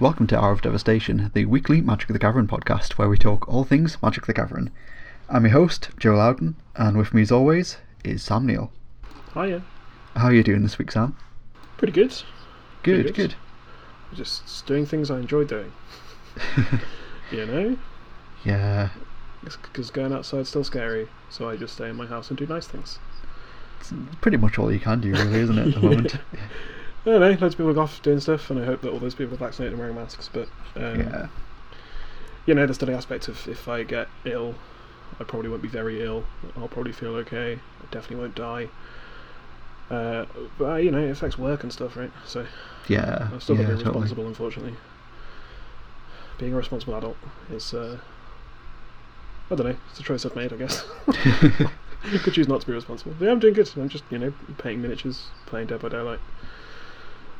Welcome to Hour of Devastation, the weekly Magic of the Gathering podcast where we talk all things Magic of the Gathering. I'm your host, Joe Loudon, and with me as always is Sam Neal. Hiya. How are you doing this week, Sam? Pretty good. Good, good. good. Just doing things I enjoy doing. you know? Yeah, Because going outside's still scary, so I just stay in my house and do nice things. it's pretty much all you can do, really, isn't it, at the moment? I don't know, loads of people are off doing stuff, and I hope that all those people are vaccinated and wearing masks, but, um, yeah, you know, there's still the aspect of if I get ill, I probably won't be very ill. I'll probably feel okay. I definitely won't die. Uh, but, uh, you know, it affects work and stuff, right? So yeah, I've still yeah, to be totally. responsible, unfortunately. Being a responsible adult is, uh, I don't know, it's a choice I've made, I guess. you could choose not to be responsible. But yeah, I'm doing good. I'm just, you know, painting miniatures, playing Dead by Daylight,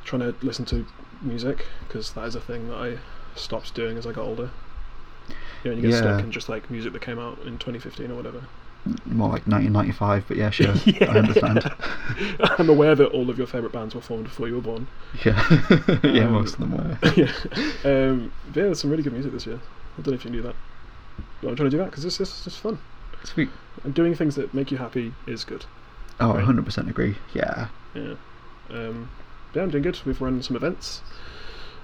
trying to listen to music, because that is a thing that I stopped doing as I got older. You know, you get Yeah. stuck in just like music that came out in 2015 or whatever. More like 1995, but yeah, sure, Yeah. I understand. I'm aware that all of your favourite bands were formed before you were born. Yeah, yeah, Um, most of them were. yeah. Um, but yeah, there's some really good music this year. I don't know if you knew that. But I'm trying to do that because it's just, just fun. Sweet. And doing things that make you happy is good. Oh, Right. 100% agree. Yeah, Yeah. Um, yeah, I'm doing good. We've run some events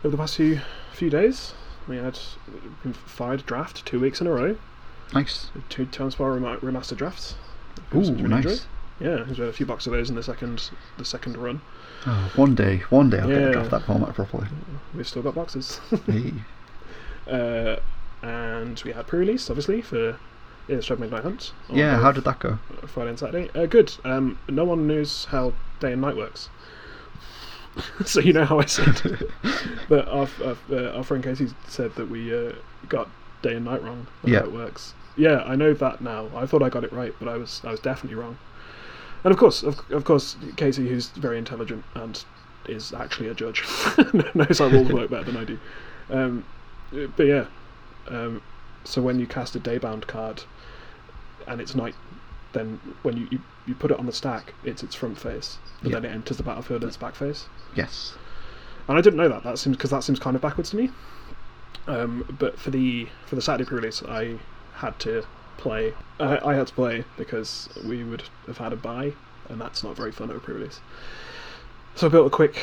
over the past few few days. We had we fired draft two weeks in a row. nice. Two rema- remaster drafts. Ooh, really enjoyed. nice. Yeah, we had a few boxes of those in the second the second run. Oh, one day, one day I'll get Yeah. to draft that format properly. We've still got boxes. hey. uh, and we had pre-release, obviously, for Strike Midnight Hunt. Yeah, how did that go? Friday and Saturday. Uh, good. Um, no one knows how day and night works. so you know how I said that our, our, uh, our friend Casey said that we uh, got day and night wrong. on Yeah. It works. Yeah, I know that now. I thought I got it right, but I was I was definitely wrong. And of course, of, of course, Casey, who's very intelligent and is actually a judge, knows how rules work better than I do. Um, but yeah, um, so when you cast a daybound card and it's night, then when you, you, you put it on the stack, it's its front face, but Yeah. then it enters the battlefield in its back face. Yes. And I didn't know that. That seems because that seems kind of backwards to me. Um, but for the for the Saturday pre-release, I had to play. I, I had to play because we would have had a buy, and that's not very fun at a pre-release. So I built a quick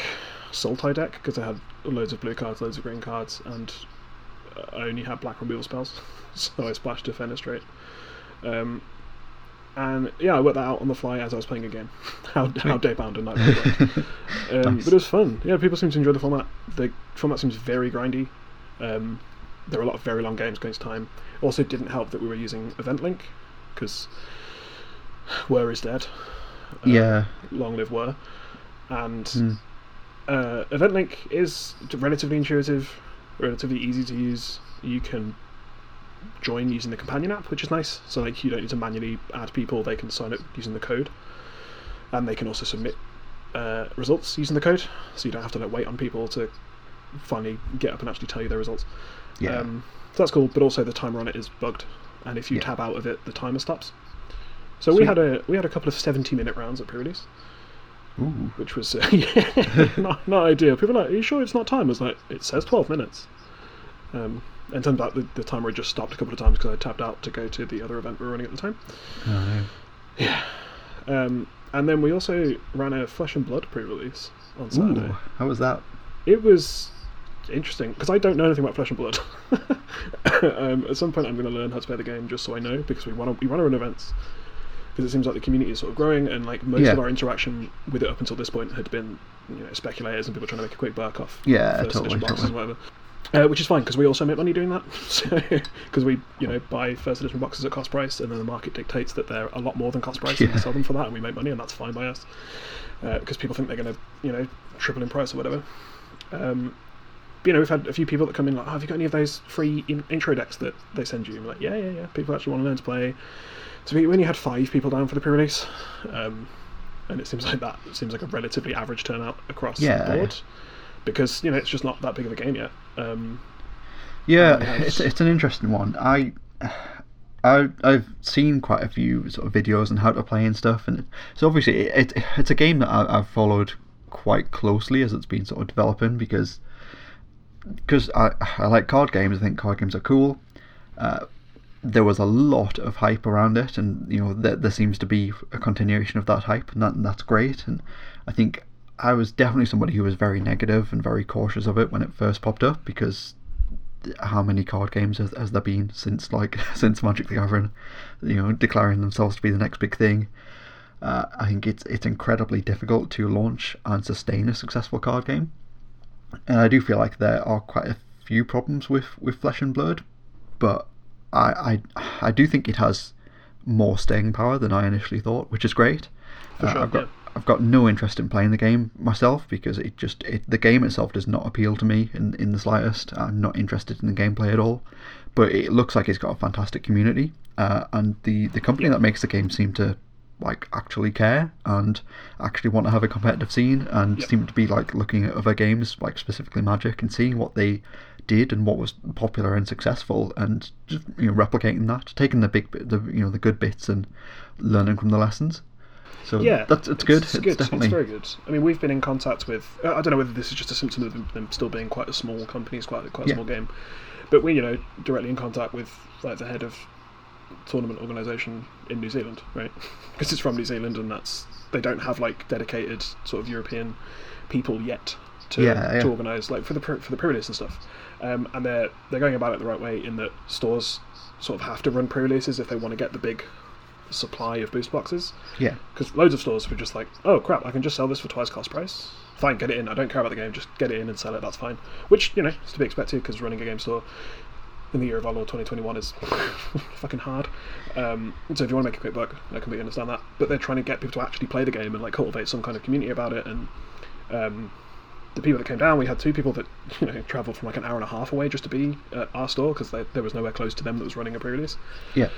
Sultai deck because I had loads of blue cards, loads of green cards, and I only had black removal spells, so I splashed to Fenestrate. Um, and yeah, I worked that out on the fly as I was playing a game. how how daybound and night work. Um, Nice. But it was fun. Yeah, people seem to enjoy the format. The format seems very grindy. Um, there are a lot of very long games going to time. Also, didn't help that we were using Event Link because WER is dead. Uh, yeah. Long live WER. And Mm. uh, Event Link is relatively intuitive, relatively easy to use. You can join using the companion app, which is nice. So like you don't need to manually add people; they can sign up using the code, and they can also submit uh, results using the code. So you don't have to like wait on people to finally get up and actually tell you their results. Yeah. Um, so that's cool, but also the timer on it is bugged, and if you Yeah. tab out of it, the timer stops. So we had a we had a couple of seventy-minute rounds at pre-release Ooh. which was uh, yeah, not, not ideal. People are like, "Are you sure it's not time?" I was like, "It says twelve minutes." Um, and turns out the, the timer had just stopped a couple of times because I tapped out to go to the other event we were running at the time. Oh, no. Um, and then we also ran a Flesh and Blood pre-release on Saturday. Ooh, how was that? It was interesting because I don't know anything about Flesh and Blood. um, at some point, I'm going to learn how to play the game just so I know because we want to we want to run events. Because it seems like the community is sort of growing, and like most Yeah. of our interaction with it up until this point had been, you know, speculators and people trying to make a quick buck off Yeah, first totally, edition boxes totally. and whatever. Uh, which is fine because we also make money doing that. Because we, you know, buy first edition boxes at cost price, and then the market dictates that they're a lot more than cost price, and we sell them for that, and we make money, and that's fine by us. Because people think they're going to, you know, triple in price or whatever. Um, but, you know, we've had a few people that come in like, oh, "Have you got any of those free in- intro decks that they send you?" And we're like, "Yeah, yeah, yeah." People actually want to learn to play. So we, only had five people down for the pre-release, um, and it seems like that seems like a relatively average turnout across Yeah, the yeah. Because you know it's just not that big of a game yet. Um, Yeah, it's it's an interesting one. I, I I've seen quite a few sort of videos on how to play and stuff, and so obviously it, it it's a game that I, I've followed quite closely as it's been sort of developing because because I I like card games. I think card games are cool. Uh, there was a lot of hype around it, and you know there, there seems to be a continuation of that hype, and, that, and that's great. And I think I was definitely somebody who was very negative and very cautious of it when it first popped up because how many card games has, has there been since like since Magic the Gathering, you know, declaring themselves to be the next big thing. Uh, I think it's it's incredibly difficult to launch and sustain a successful card game, and I do feel like there are quite a few problems with, with Flesh and Blood, but I, I I do think it has more staying power than I initially thought, which is great. For Uh, sure, I've got yeah. I've got no interest in playing the game myself because it just it, the game itself does not appeal to me in in the slightest. I'm not interested in the gameplay at all, but it looks like it's got a fantastic community, uh, and the the company that makes the game seem to like actually care and actually want to have a competitive scene and Yep. seem to be like looking at other games like specifically Magic and seeing what they did and what was popular and successful and just you know replicating that taking the big the you know the good bits and learning from the lessons so yeah, that's it's, good. It's, It's, good. definitely It's very good. I mean, we've been in contact with. uh, I don't know whether this is just a symptom of them, them still being quite a small company, it's quite quite a Yeah. small game, but we, you know, directly in contact with like the head of tournament organisation in New Zealand, right? Because it's from New Zealand, and that's they don't have like dedicated sort of European people yet to Yeah, yeah. to organise like for the for the pre-release and stuff, um, and they're they're going about it the right way in that stores sort of have to run pre-releases if they want to get the big supply of boost boxes yeah because loads of stores were just like, oh crap, I can just sell this for twice cost price. Fine, get it in. I don't care about the game. Just get it in and sell it. That's fine. Which you know is to be expected because running a game store in the year of our Lord 2021 is fucking hard. Um, so if you want to make a quick buck, I completely understand that. But they're trying to get people to actually play the game and like cultivate some kind of community about it. And um, the people that came down, we had two people that you know travelled from like an hour and a half away just to be at our store because there was nowhere close to them that was running a pre-release. yeah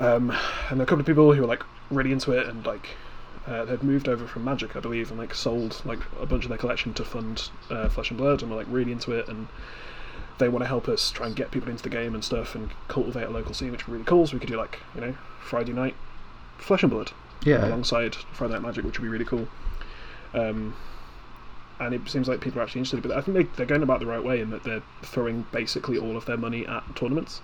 Um, and a couple of people who were like really into it and like uh, they'd moved over from Magic, I believe, and like sold like a bunch of their collection to fund uh, Flesh and Blood, and were like really into it. And they want to help us try and get people into the game and stuff, and cultivate a local scene, which would be really cool. So we could do like you know Friday night Flesh and Blood yeah alongside Friday Night Magic, which would be really cool. Um, and it seems like people are actually interested, but I think they, they're going about the right way in that they're throwing basically all of their money at tournaments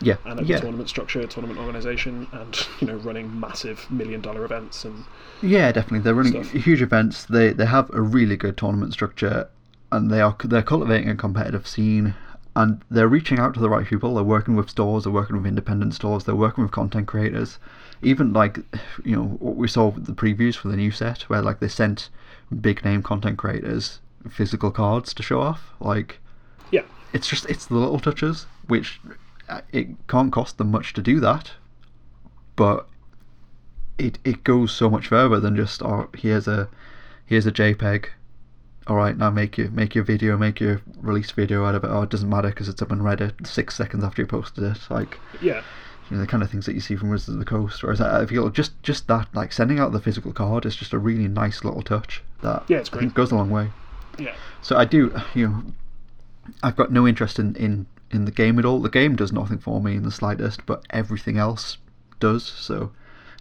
yeah and at yeah tournament structure, tournament organisation, and you know running massive million dollar events and Yeah, definitely. They're running stuff. huge events. They they have a really good tournament structure, and they are they're cultivating a competitive scene, and they're reaching out to the right people. They're working with stores. They're working with independent stores. They're working with content creators. Even like you know what we saw with the previews for the new set, where like they sent big name content creators physical cards to show off. Like yeah, it's just it's the little touches which it can't cost them much to do that but it it goes so much further than just oh here's a here's a jpeg. All right now make your make your video make your release video out of it oh it doesn't matter because it's up on reddit six seconds after you posted it like yeah, you know the kind of things that you see from Wizards of the Coast. Whereas I I feel just just that like sending out the physical card is just a really nice little touch that Yeah, it's I think goes a long way. Yeah, so I do, you know, I've got no interest in, in, in the game at all. The game does nothing for me in the slightest, but everything else does. So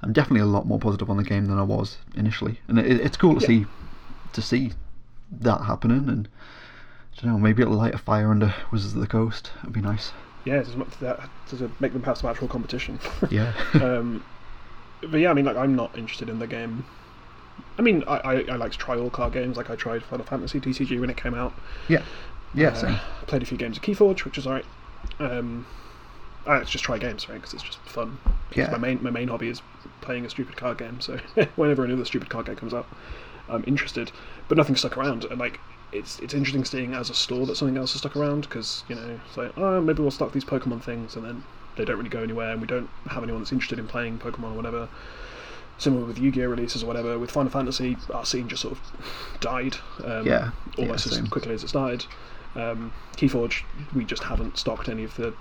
I'm definitely a lot more positive on the game than I was initially, and it, it's cool to Yeah. see to see that happening. And I don't know, maybe it'll light a fire under Wizards of the Coast. It'd be nice. yeah. Does that does it make them have some actual competition? Yeah. um, but yeah, I mean, like I'm not interested in the game. I mean, I, I, I like to try all card games. Like I tried Final Fantasy TCG when it came out. yeah. Yeah. Uh, Same. played a few games of Keyforge, which was alright. Um, I just try games, right? Because it's just fun. 'Cause Yeah. My main my main hobby is playing a stupid card game. So whenever another stupid card game comes up, I'm interested. But nothing stuck around, and like it's it's interesting seeing as a store that something else has stuck around because you know it's like oh maybe we'll stock these Pokemon things, and then they don't really go anywhere, and we don't have anyone that's interested in playing Pokemon or whatever. Similar with Yu-Gi-Oh releases or whatever. With Final Fantasy, our scene just sort of died. Um, Yeah, yeah, almost as same. quickly as it started. Um, Keyforge, we just haven't stocked any of the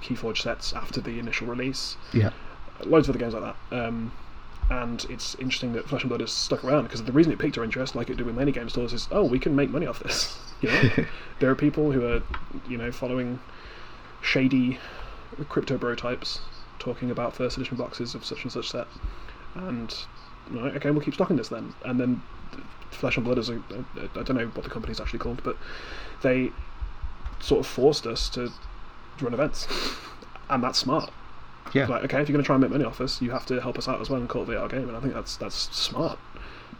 Keyforge sets after the initial release. Yeah. Loads of other games like that. Um, and it's interesting that Flesh and Blood has stuck around because the reason it piqued our interest, like it did with many game stores, is oh, we can make money off this. You know, there are people who are, you know, following shady crypto bro types talking about first edition boxes of such and such set, and right, okay, we'll keep stocking this then. And then Flesh and Blood is a, a, a I don't know what the company's actually called, but they sort of forced us to run events, and that's smart. Yeah. Like, okay, if you're going to try and make money off us, you have to help us out as well and cultivate our game, and I think that's that's smart.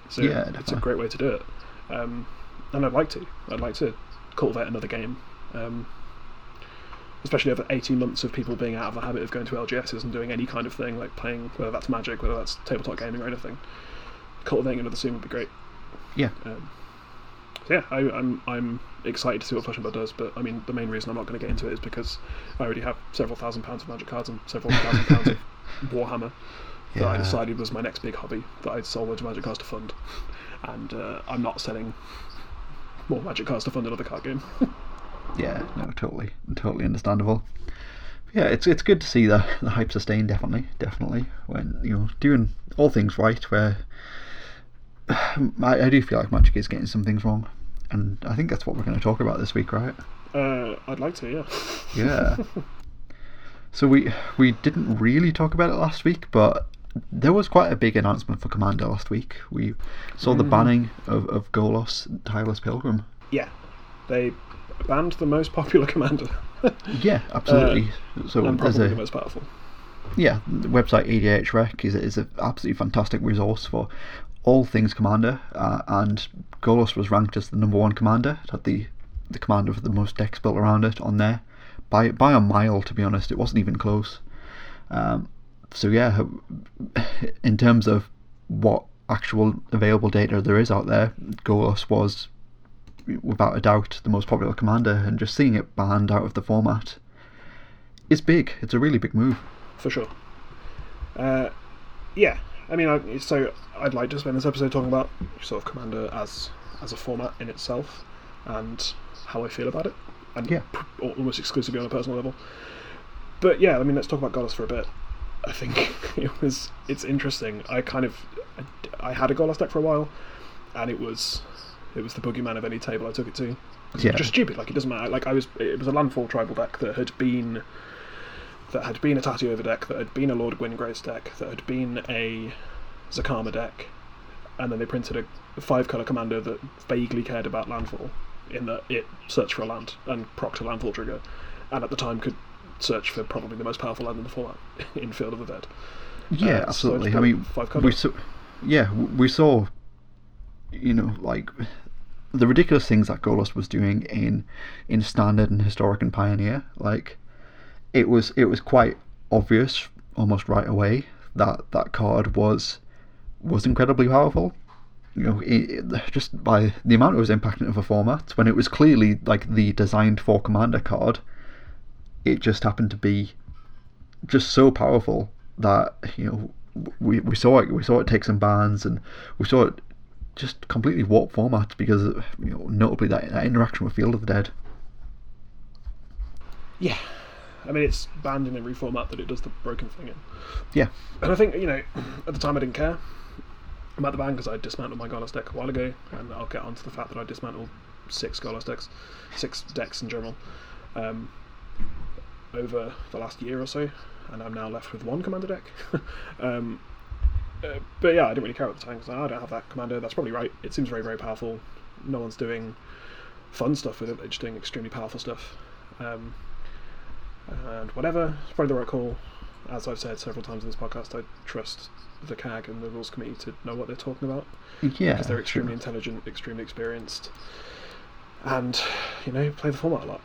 So Yeah, it's a great way to do it. Um, and I'd like to. I'd like to cultivate another game. Um, especially over 18 months of people being out of the habit of going to LGSs and doing any kind of thing, like playing, whether that's Magic, whether that's tabletop gaming or anything. Cultivating another scene would be great. Yeah. Um, so yeah, I, I'm I'm excited to see what Flesh and Blood does, but I mean the main reason I'm not going to get into it is because I already have several thousand pounds of Magic cards and several thousand pounds of Warhammer that I decided was my next big hobby that I'd sold loads of Magic cards to fund, and uh, I'm not selling more Magic cards to fund another card game. Yeah, no, totally, totally understandable. Yeah, it's it's good to see the the hype sustained. Definitely, definitely. When you know doing all things right, where I, I do feel like Magic is getting some things wrong, and I think that's what we're going to talk about this week, right? uh, I'd like to, yeah. Yeah. so we we didn't really talk about it last week, but there was quite a big announcement for Commander last week. We saw the banning of of Golos, Tireless Pilgrim. Yeah, they banned the most popular commander Yeah, absolutely. so and probably a the most powerful. yeah, the website EDH Rec is is an absolutely fantastic resource for all things Commander, uh, and Golos was ranked as the number one commander. It had the the commander with the most decks built around it on there by by a mile. To be honest, it wasn't even close. Um, so yeah, in terms of what actual available data there is out there, Golos was without a doubt the most popular commander, and just seeing it banned out of the format is big. It's a really big move. for sure. Uh, yeah, I mean, I, so I'd like to spend this episode talking about sort of Commander as as a format in itself and how I feel about it, and Yeah. p- al- almost exclusively on a personal level. But yeah, I mean, let's talk about Golos for a bit. I think it was it's interesting. I kind of I had a Golos deck for a while, and it was it was the boogeyman of any table I took it to. Yeah. Just stupid. Like it doesn't matter. Like I was, it was a landfall tribal deck that had been that had been a Tatyova deck, that had been a Lord Windgrace deck, that had been a Zacama deck, and then they printed a five color commander that vaguely cared about landfall, in that it searched for a land and procced a landfall trigger, and at the time could search for probably the most powerful land in the format in Field of the Dead. Yeah, Uh, absolutely. it's I mean, five we saw, yeah, we saw, you know, like the ridiculous things that Golos was doing in in standard and historic and pioneer. Like, it was it was quite obvious almost right away that that card was was incredibly powerful. You know, it, it- just by the amount it was impacting of a format when it was clearly like the designed for commander card. It just happened to be just so powerful that you know we, we saw it we saw it take some bans and we saw it just completely warp formats because you know notably that, that interaction with Field of the Dead. Yeah, I mean it's banned in every format that it does the broken thing in. Yeah, And I think, you know, at the time I didn't care about the ban because I dismantled my Golos deck a while ago, and I'll get onto the fact that I dismantled six Golos decks, six decks in general, um, over the last year or so, and I'm now left with one commander deck. um, uh, but yeah, I didn't really care at the time because I don't have that commander. That's probably right. It seems very, very powerful. No one's doing fun stuff with it, they're just doing extremely powerful stuff. Um, and whatever, it's probably the right call as I've said several times in this podcast, I trust the CAG and the rules committee to know what they're talking about yeah, because they're sure. extremely intelligent, extremely experienced, and you know play the format a lot.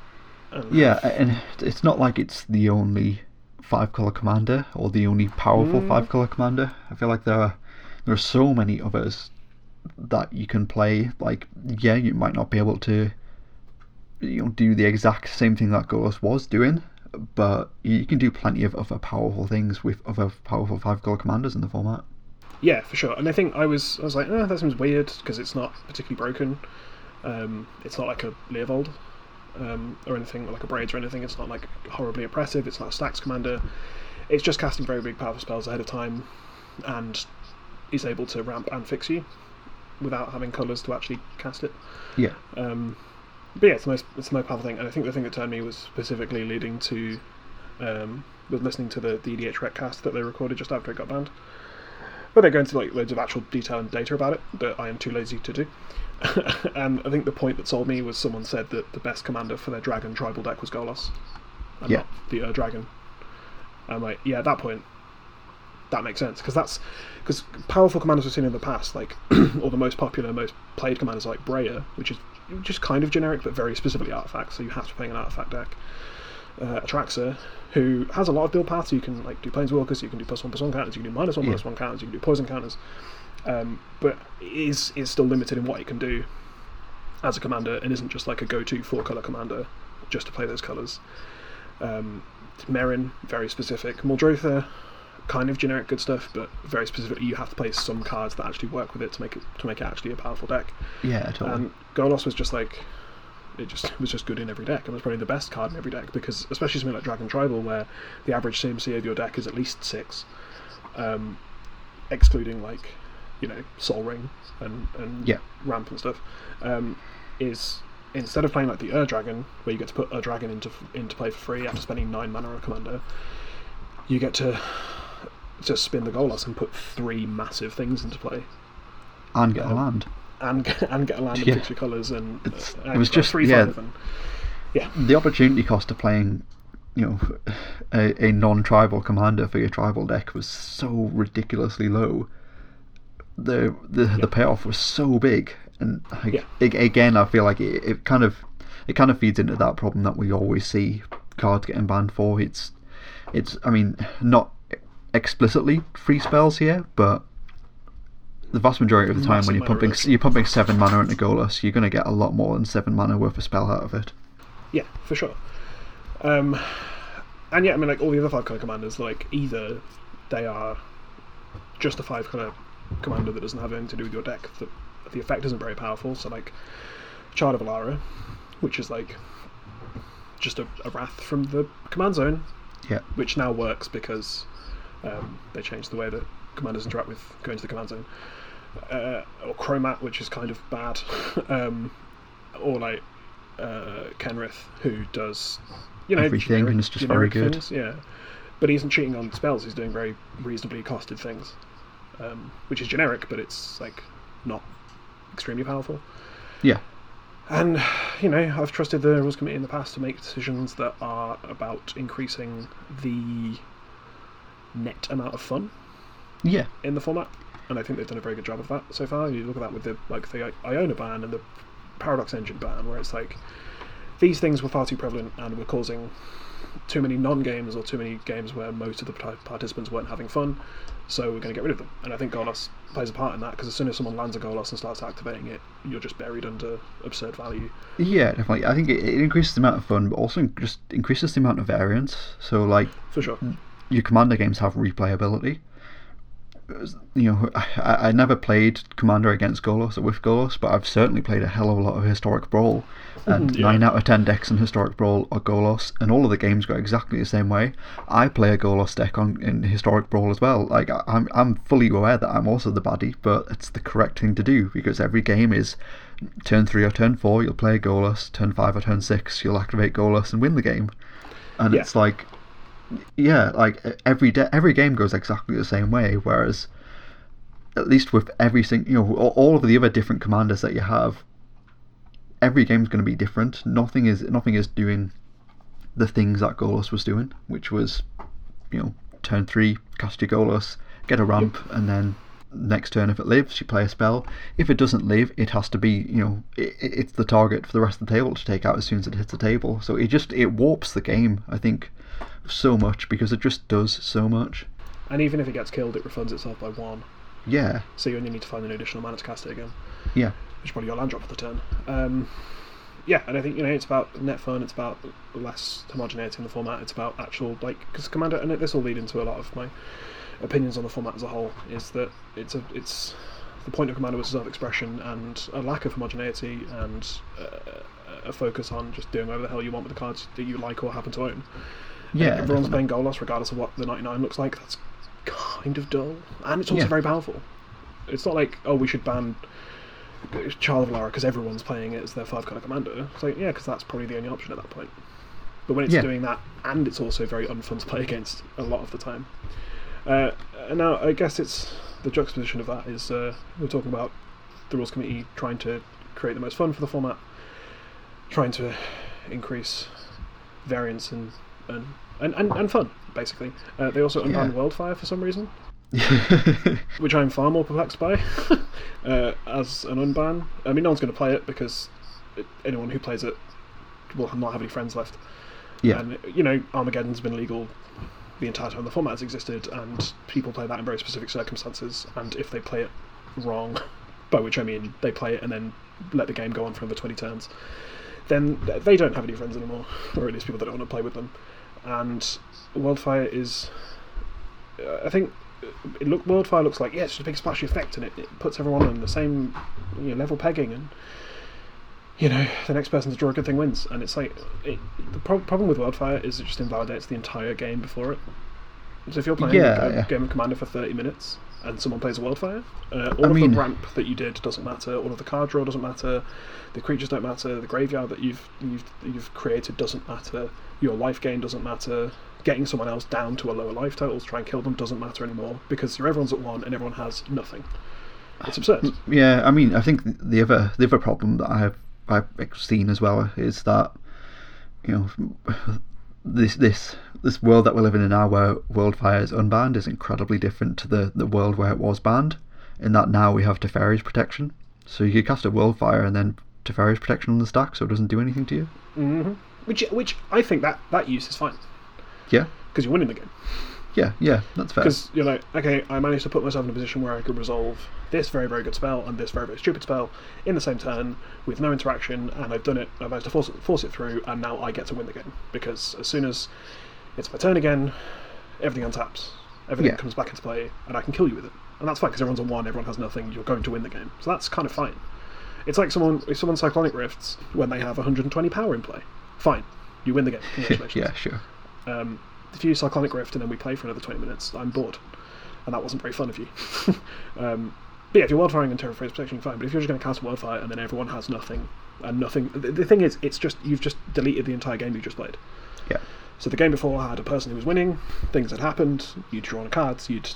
And Yeah, and it's not like it's the only five color commander or the only powerful Mm. five color commander. I feel like there are there are so many others that you can play. Like, yeah, you might not be able to you know do the exact same thing that Golos was doing, but you can do plenty of other powerful things with other powerful five color commanders in the format. yeah, for sure. And I think I was I was like, eh, that seems weird because it's not particularly broken. Um, it's not like a Leovold um, or anything, or like a Braids or anything. It's not like horribly oppressive. It's not a stacks commander. It's just casting very big powerful spells ahead of time, and is able to ramp and fix you without having colours to actually cast it. Yeah, Um, but yeah, it's the most it's powerful thing, and I think the thing that turned me was specifically leading to um, with listening to the the EDH Rec cast that they recorded just after it got banned, But they go into like loads of actual detail and data about it that I am too lazy to do. and I think the point that sold me was someone said that the best commander for their dragon tribal deck was Golos, and Yeah. not the Ur dragon. I'm like, yeah, at that point, that makes sense because that's because powerful commanders we've seen in the past, like or the most popular, most played commanders like Breya, which is just kind of generic but very specifically artifact, so you have to play an artifact deck. Uh, Atraxa, who has a lot of build paths, you can like do planeswalkers, you can do plus one plus one counters, you can do minus one Yeah. minus one counters, you can do poison counters, um, but is is still limited in what it can do as a commander, and isn't just like a go-to four color commander just to play those colors. Um, Meren, very specific. Muldrotha, kind of generic good stuff, but very specifically, You have to play some cards that actually work with it to make it to make it actually a powerful deck. Yeah, totally. And Golos was just like it just it was just good in every deck, and was probably the best card in every deck because especially something like Dragon Tribal, where the average CMC of your deck is at least six, um, excluding like you know Sol Ring and and Yeah. Ramp and stuff, um, is instead of playing like the Ur Dragon, where you get to put a dragon into into play for free after spending nine mana on a commander, you get to just spin the Golos and put three massive things into play and get a um, land. and get, and get a land Yeah. and fix your colours and It's- uh, it was just- three yeah. five and yeah The opportunity cost of playing, you know, a, a non-tribal commander for your tribal deck was so ridiculously low. The the, Yeah. the payoff was so big, and like, Yeah. a- again, I feel like it, it kind of it kind of feeds into that problem that we always see cards getting banned for. It's it's I mean not explicitly free spells here, but the vast majority of the time when you're pumping you're pumping seven mana into Golos, you're going to get a lot more than seven mana worth of spell out of it. yeah for sure um, and yeah I mean like all the other five colour commanders like either they are just a five colour commander that doesn't have anything to do with your deck the, the effect isn't very powerful so like Child of Alara which is like just a, a wrath from the command zone Yeah. which now works because um, they changed the way that commanders interact with going to the command zone. Uh, or Cromat, which is kind of bad, um, or like uh, Kenrith, who does you know Everything generic, and is just very good. Things, yeah, but he isn't cheating on spells. He's doing very reasonably costed things, um, which is generic, but it's like not extremely powerful. Yeah. And you know, I've trusted the rules committee in the past to make decisions that are about increasing the net amount of fun Yeah. in the format, and I think they've done a very good job of that so far. You look at that with the like the I- Iona ban and the Paradox Engine ban, where it's like these things were far too prevalent and were causing too many non-games or too many games where most of the participants weren't having fun. So we're going to get rid of them, and I think Golos plays a part in that because as soon as someone lands a Golos and starts activating it, you're just buried under absurd value. Yeah, definitely. I think it, it increases the amount of fun, but also just increases the amount of variance. So, like, For sure. Your commander games have replayability. You know, I, I never played Commander against Golos or with Golos, but I've certainly played a hell of a lot of Historic Brawl. Mm-hmm. And Yeah. nine out of ten decks in Historic Brawl are Golos, and all of the games go exactly the same way. I play a Golos deck on in Historic Brawl as well. Like I- I'm, I'm fully aware that I'm also the baddie, but it's the correct thing to do because every game is turn three or turn four, you'll play Golos. Turn five or turn six, you'll activate Golos and win the game. And Yeah. it's like yeah, like every de- every game goes exactly the same way. Whereas, at least with every single, you know, all, all of the other different commanders that you have, every game's going to be different. Nothing is nothing is doing the things that Golos was doing, which was, you know, turn three, cast your Golos, get a ramp, and then next turn if it lives, you play a spell. If it doesn't live, it has to be, you know, it, it's the target for the rest of the table to take out as soon as it hits the table. So it just it warps the game. I think so much because it just does so much. And even if it gets killed, it refunds itself by one. Yeah, So you only need to find an additional mana to cast it again. yeah, which is probably your land drop for the turn. Um, yeah, and I think you know it's about net fun. It's about less homogeneity in the format. It's about actual like because commander, and this will lead into a lot of my opinions on the format as a whole. Is that it's a it's the point of commander was self-expression and a lack of homogeneity and uh, a focus on just doing whatever the hell you want with the cards that you like or happen to own. Yeah. everyone's definitely. playing Golos regardless of what the 99 looks like. That's kind of dull, and it's also Yeah. very powerful. It's not like oh we should ban Child of Alara because everyone's playing it as their five color commander. It's like yeah, because that's probably the only option at that point. But when it's Yeah. doing that, and it's also very unfun to play against a lot of the time. Uh, and now I guess it's the juxtaposition of that is uh, we're talking about the rules committee trying to create the most fun for the format, trying to increase variance and and, and, and, and fun basically. Uh, they also unbanned Yeah. Worldfire for some reason, which I'm far more perplexed by uh, as an unban. I mean, no one's going to play it because it, anyone who plays it will not have any friends left. yeah, And you know, Armageddon's been legal the entire time the format has existed, and people play that in very specific circumstances. And if they play it wrong, by which I mean they play it and then let the game go on for another twenty turns, then they don't have any friends anymore, or at least people that don't want to play with them. And Worldfire is, uh, I think. It look Worldfire looks like yeah, it's just a big splashy effect, and it, it puts everyone on the same you know, level pegging, and you know, the next person to draw a good thing wins. And it's like, it, the pro- problem with Worldfire is it just invalidates the entire game before it. So if you're playing Yeah, a yeah. game of Commander for 30 minutes and someone plays a Worldfire, uh, all I of mean- the ramp that you did doesn't matter, all of the card draw doesn't matter, the creatures don't matter, the graveyard that you've, you've, you've created doesn't matter, your life gain doesn't matter, getting someone else down to a lower life total to try and kill them doesn't matter anymore because you're everyone's at one and everyone has nothing. It's absurd. Yeah, I mean, I think the other the other problem that I've I've seen as well is that you know this this this world that we're living in now, where Worldfire is unbanned, is incredibly different to the the world where it was banned. In that now we have Teferi's protection, so you could cast a Worldfire and then Teferi's protection on the stack, so it doesn't do anything to you. hmm Which, which I think that, that use is fine Yeah, because you're winning the game. yeah, yeah, that's fair. Because you're like, okay, I managed to put myself in a position where I could resolve this very, very good spell and this very, very stupid spell in the same turn with no interaction, and I've done it. I've managed to force it, force it through, and now I get to win the game because as soon as it's my turn again, everything untaps, everything Yeah. comes back into play, and I can kill you with it, and that's fine because everyone's on one, everyone has nothing. You're going to win the game, so that's kind of fine. It's like someone if someone cyclonic rifts when they have 120 power in play, fine, you win the game. Congratulations. yeah, sure. Um, if you use cyclonic rift and then we play for another 20 minutes, I'm bored. And that wasn't very fun of you. um, but yeah, if you're worldfiring and Teferi's protection, fine. But if you're just going to cast worldfire and then everyone has nothing, and nothing. The, the thing is, it's just you've just deleted the entire game you just played. Yeah, So the game before had a person who was winning, things had happened, you'd drawn cards, you'd,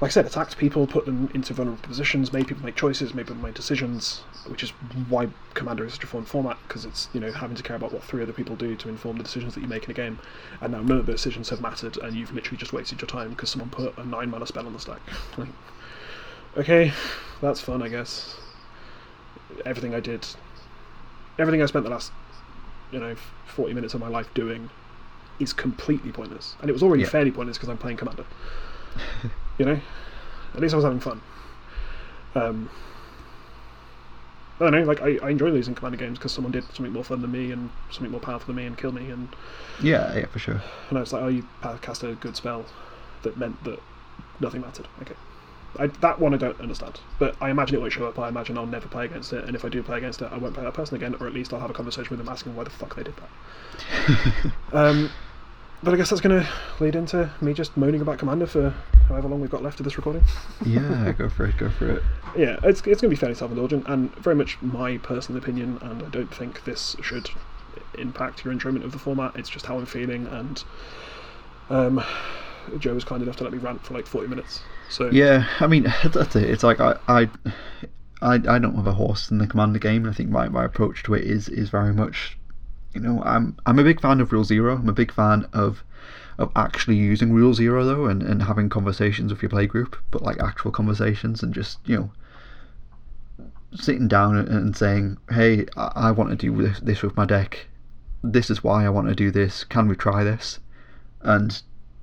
like I said, attacked people, put them into vulnerable positions, made people make choices, made people make decisions, which is why Commander is such a fun format, because it's, you know, having to care about what three other people do to inform the decisions that you make in a game. And now none of the decisions have mattered, and you've literally just wasted your time because someone put a 9 mana spell on the stack. Okay, that's fun, I guess. Everything I did, everything I spent the last you know, 40 minutes of my life doing is completely pointless. And it was already Yeah. fairly pointless because I'm playing Commander. you know? At least I was having fun. Um, I don't know, like, I, I enjoy losing Commander games because someone did something more fun than me and something more powerful than me and killed me. And, yeah, yeah, for sure. and I was like, oh, you cast a good spell that meant that nothing mattered. Okay. I, that one I don't understand, but I imagine it won't show up. I imagine I'll never play against it, and if I do play against it, I won't play that person again, or at least I'll have a conversation with them asking why the fuck they did that. Um, but I guess that's going to lead into me just moaning about Commander for however long we've got left of this recording. yeah, go for it, go for it. yeah, it's, it's going to be fairly self indulgent and very much my personal opinion, and I don't think this should impact your enjoyment of the format. It's just how I'm feeling, and um, Joe was kind enough to let me rant for like 40 minutes. So Yeah, I mean that's it. It's like I, I, I, I don't have a horse in the commander game. I think my, my approach to it is is very much, you know, I'm I'm a big fan of Rule Zero. I'm a big fan of of actually using Rule Zero though, and, and having conversations with your play group, but like actual conversations and just you know sitting down and, and saying, hey, I, I want to do this, this with my deck. This is why I want to do this. Can we try this? And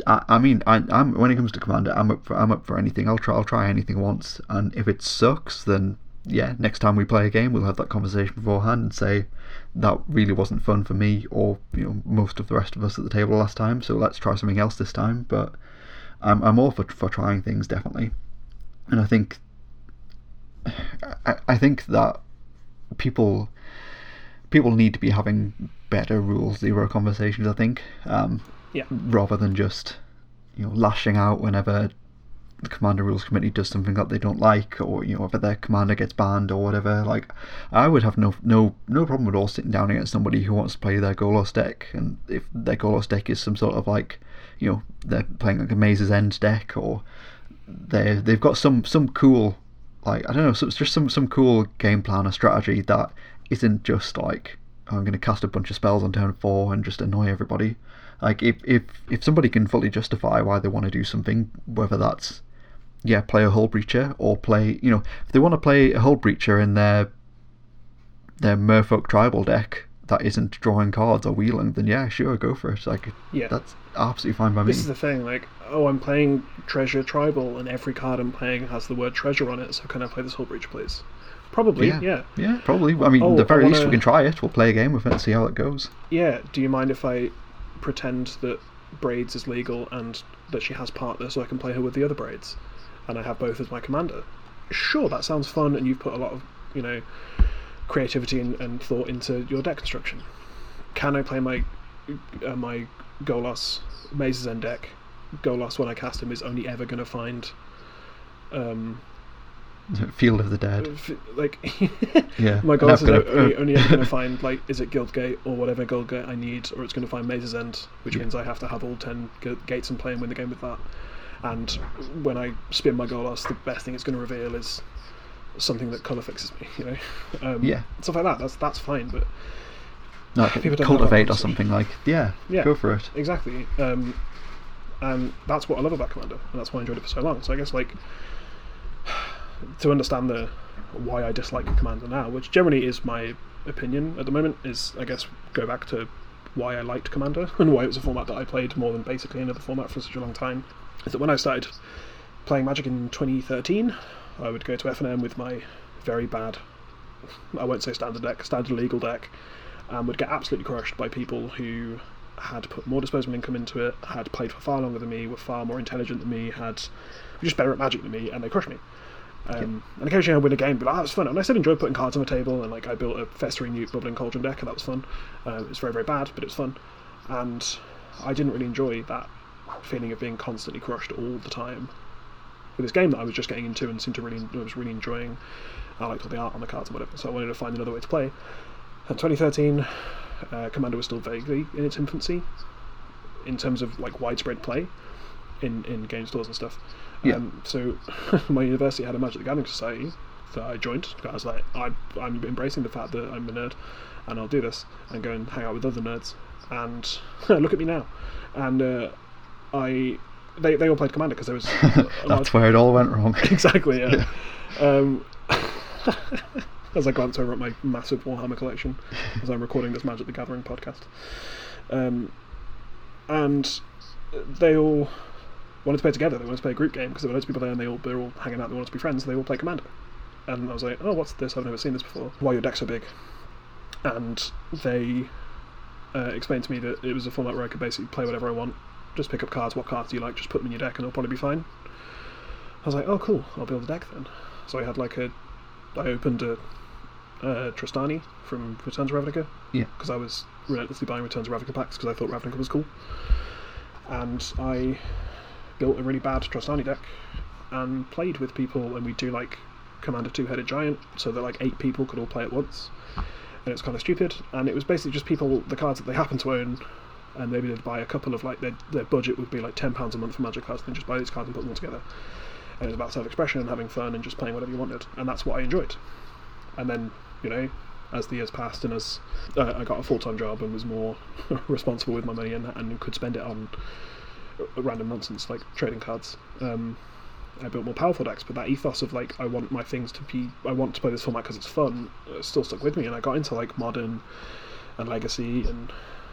I, I mean, I, I'm when it comes to Commander, I'm up for I'm up for anything. I'll try I'll try anything once, and if it sucks, then yeah, next time we play a game, we'll have that conversation beforehand and say that really wasn't fun for me or you know most of the rest of us at the table last time. So let's try something else this time. But I'm I'm all for for trying things definitely, and I think I, I think that people people need to be having better rule zero conversations. I think. Um, yeah, rather than just you know lashing out whenever the commander rules committee does something that they don't like or you know whether their commander gets banned or whatever like i would have no no no problem at all sitting down against somebody who wants to play their golos deck and if their golos deck is some sort of like you know they're playing like a maze's end deck or they they've got some some cool like I don't know, so it's just some some cool game plan or strategy that isn't just like oh, I'm going to cast a bunch of spells on turn four and just annoy everybody. Like if if if somebody can fully justify why they want to do something, whether that's yeah play a hull breacher or play you know if they want to play a hull breacher in their their Merfolk tribal deck that isn't drawing cards or wheeling, then yeah, sure, go for it. Like Yeah. that's absolutely fine by me. This is the thing, like, oh, I'm playing Treasure Tribal, and every card I'm playing has the word treasure on it, so can I play this whole breach, please? Probably, yeah. Yeah. yeah. Probably. I mean, Oh, the very I least we can try it. We'll play a game with it and see how it goes. Yeah. Do you mind if I pretend that Braids is legal and that she has partner so I can play her with the other Braids? And I have both as my commander? Sure, that sounds fun, and you've put a lot of, you know, creativity and, and thought into your deck construction. Can I play my uh, my Golos Maze's End deck? Golos, when I cast him, is only ever going to find um, Field of the Dead. like Yeah. my I've is got a- only, only ever going to find like is it Guildgate or whatever Guildgate I need, or it's going to find Maze's End, which Yeah. means I have to have all ten gates and play and win the game with that. And when I spin my Golos, the best thing it's going to reveal is something that color fixes me. You know, um, Yeah. stuff like that. That's that's fine, but like, people cultivate or something like yeah, Yeah. go for it. Exactly. Um, and that's what I love about Commander, and that's why I enjoyed it for so long. So I guess like to understand the why I dislike Commander now, which generally is my opinion at the moment, is I guess go back to why I liked Commander and why it was a format that I played more than basically any other format for such a long time. Is that when I started playing Magic in 2013, I would go to FNM with my very bad, I won't say standard deck, standard legal deck, and would get absolutely crushed by people who had put more disposable income into it, had played for far longer than me, were far more intelligent than me, had just better at Magic than me, and they crushed me. Um, And occasionally I'd win a game, but like, that was fun. And I still enjoyed putting cards on the table, and like I built a Festering Newt Bubbling Cauldron deck, and that was fun. Uh, it was very, very bad, but it's fun. And I didn't really enjoy that feeling of being constantly crushed all the time. With this game that I was just getting into and seemed to really, I was really enjoying. I liked all the art on the cards and whatever, so I wanted to find another way to play. And 2013, uh, Commander was still vaguely in its infancy in terms of like widespread play in, in game stores and stuff. Yeah. Um, so my university had a Magic the Gathering society that I joined. I was like, I, I'm embracing the fact that I'm a nerd, and I'll do this and go and hang out with other nerds. And look at me now. And uh, I, they, they all played Commander because there was a large That's where it all went wrong. exactly, yeah. Um, as I glance over at my massive Warhammer collection as I'm recording this Magic the Gathering podcast. Um, and they all wanted to play together, they wanted to play a group game because there were loads of people there and they all, they were all hanging out, they wanted to be friends, they all play Commander. And I was like, oh, what's this? I've never seen this before. Why are your decks so big? And they uh, explained to me that it was a format where I could basically play whatever I want. Just pick up cards. What cards do you like? Just put them in your deck, and it'll probably be fine. I was like, oh, cool. I'll build a deck then. So I had like a, I opened a, uh Trostani from Return to Ravnica. Yeah. Because I was relentlessly buying Return to Ravnica packs because I thought Ravnica was cool. And I built a really bad Trostani deck and played with people, and we do like Commander Two-Headed Giant, so that like eight people could all play at once. And it's kind of stupid, and it was basically just people the cards that they happen to own, and maybe they'd buy a couple of like their their budget would be like ten pounds a month for Magic cards, and just buy these cards and put them all together. And it was about self-expression and having fun and just playing whatever you wanted, and that's what I enjoyed. And then you know, as the years passed and as uh, I got a full-time job and was more responsible with my money and and could spend it on random nonsense like trading cards. Um, I built more powerful decks, but that ethos of like I want my things to be, I want to play this format because it's fun, uh, still stuck with me, and I got into like modern and legacy and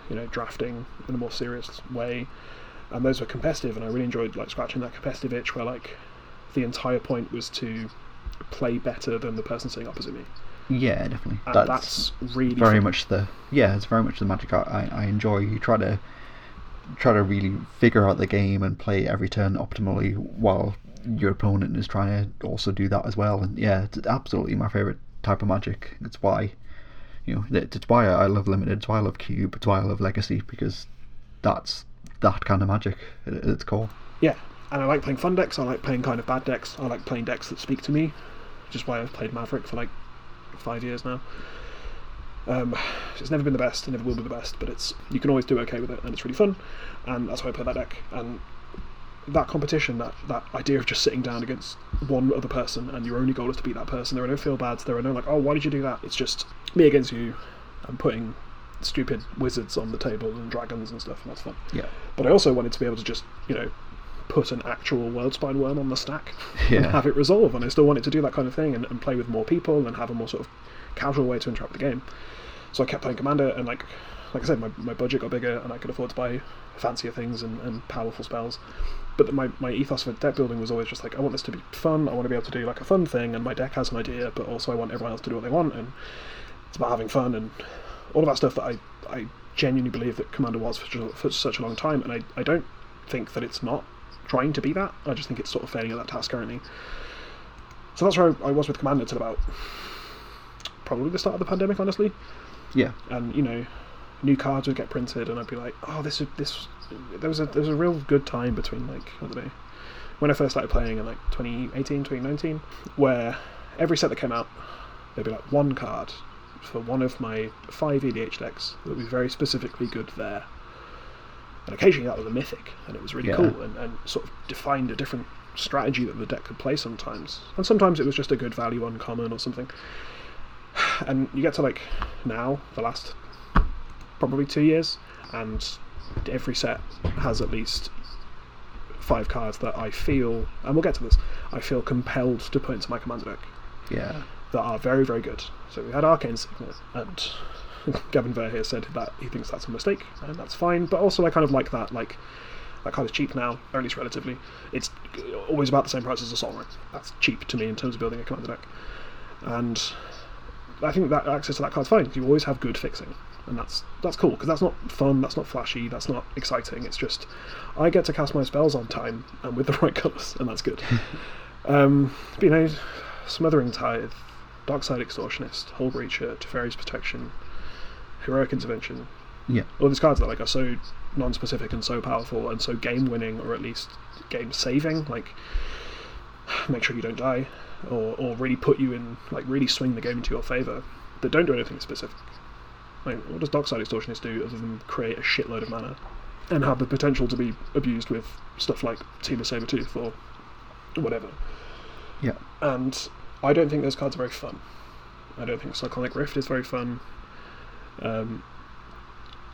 you know drafting in a more serious way, and those were competitive, and I really enjoyed like scratching that competitive itch where like the entire point was to play better than the person sitting opposite me, Yeah, definitely. and That's, that's, really very fun. much the yeah. It's very much the magic I I enjoy. You try to try to really figure out the game and play every turn optimally while your opponent is trying to also do that as well. And yeah, it's absolutely my favorite type of magic. It's why you know it's why I love limited. It's why I love cube. It's why I love legacy because that's that kind of magic at its core. Yeah, and I like playing fun decks. I like playing kind of bad decks. I like playing decks that speak to me, which is why I've played Maverick for like five years now. Um, it's never been the best, it never will be the best, but it's you can always do okay with it, and it's really fun, and that's why I play that deck. And that competition, that that idea of just sitting down against one other person and your only goal is to beat that person. There are no feel bads. There are no like, oh, why did you do that? It's just me against you. I'm putting stupid wizards on the table and dragons and stuff, and that's fun. Yeah. But I also wanted to be able to just, you know, put an actual Worldspine Wurm on the stack and have it resolve. And I still wanted to do that kind of thing and, and play with more people and have a more sort of casual way to interrupt the game. So I kept playing Commander, and like, like I said, my, my budget got bigger, and I could afford to buy fancier things and, and powerful spells. But my, my ethos for deck building was always just like, I want this to be fun. I want to be able to do like a fun thing, and my deck has an idea, but also I want everyone else to do what they want, and it's about having fun and all of that stuff that I, I genuinely believe that Commander was for, for such a long time, and I, I don't think that it's not trying to be that. I just think it's sort of failing at that task currently. So that's where I was with Commander till about probably the start of the pandemic, honestly. Yeah. And you know, new cards would get printed, and I'd be like, oh, this is this. There was a there was a real good time between like I don't know when I first started playing in like 2018, 2019, where every set that came out, there'd be like one card for one of my five EDH decks that would be very specifically good there. And occasionally that was a mythic, and it was really Yeah. cool and, and sort of defined a different strategy that the deck could play sometimes. And sometimes it was just a good value uncommon or something. And you get to like now, the last probably two years, and every set has at least five cards that I feel, and we'll get to this, I feel compelled to put into my commander deck Yeah. that are very, very good. So we had Arcane Signet, and Gavin Verhey said that he thinks that's a mistake, and that's fine. But also, I kind of like that. Like that card is cheap now, or at least relatively. It's always about the same price as a Sol Ring. That's cheap to me in terms of building a commander deck, and I think that access to that card's fine. You always have good fixing, and that's that's cool because that's not fun, that's not flashy, that's not exciting. It's just I get to cast my spells on time and with the right colours, and that's good. um, but, you know, Smothering Tithe, Dockside Extortionist, Hullbreacher, Teferi's Protection, Heroic Intervention. Yeah. All these cards that like are so non-specific and so powerful and so game-winning, or at least game-saving. Like, make sure you don't die, or or really put you in like really swing the game into your favour. That don't do anything specific. Like, what does Dockside Extortionist do other than create a shitload of mana and have the potential to be abused with stuff like Temur Sabertooth or whatever? Yeah. and I don't think those cards are very fun. I don't think Cyclonic Rift is very fun. Um,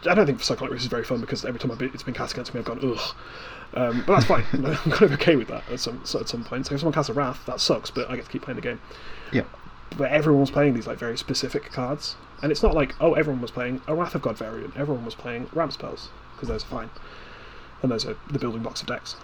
I don't think Cyclonic Rift is very fun because every time I've been, it's been cast against me, I've gone ugh. Um, but that's fine. I'm kind of okay with that at some so at some point. So if someone casts a Wrath, that sucks, but I get to keep playing the game. Yeah. But everyone was playing these like very specific cards, and it's not like oh everyone was playing a Wrath of God variant. Everyone was playing ramp spells because those are fine, and those are the building blocks of decks.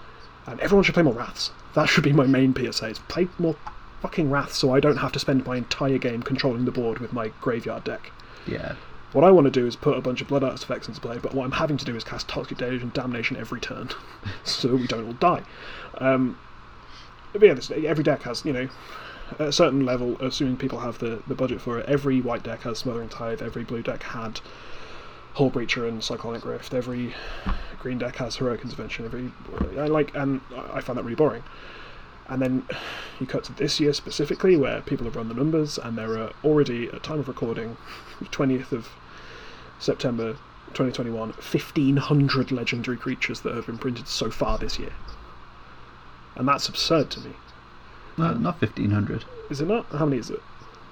And everyone should play more Wraths. That should be my main PSA. Is play more fucking Wraths so I don't have to spend my entire game controlling the board with my graveyard deck. Yeah. What I want to do is put a bunch of Blood Artists into play, but what I'm having to do is cast Toxic Deluge and Damnation every turn, so we don't all die. Um, but yeah, this, every deck has, you know, a certain level, assuming people have the, the budget for it, every white deck has Smothering Tithe, every blue deck had Hullbreacher and Cyclonic Rift, every green deck has Heroic Intervention, every. I like, and I find that really boring. And then you cut to this year specifically, where people have run the numbers, and there are already, at time of recording, 20th of September 2021, 1,500 legendary creatures that have been printed so far this year. And that's absurd to me. No, not 1500. Is it not? How many is it?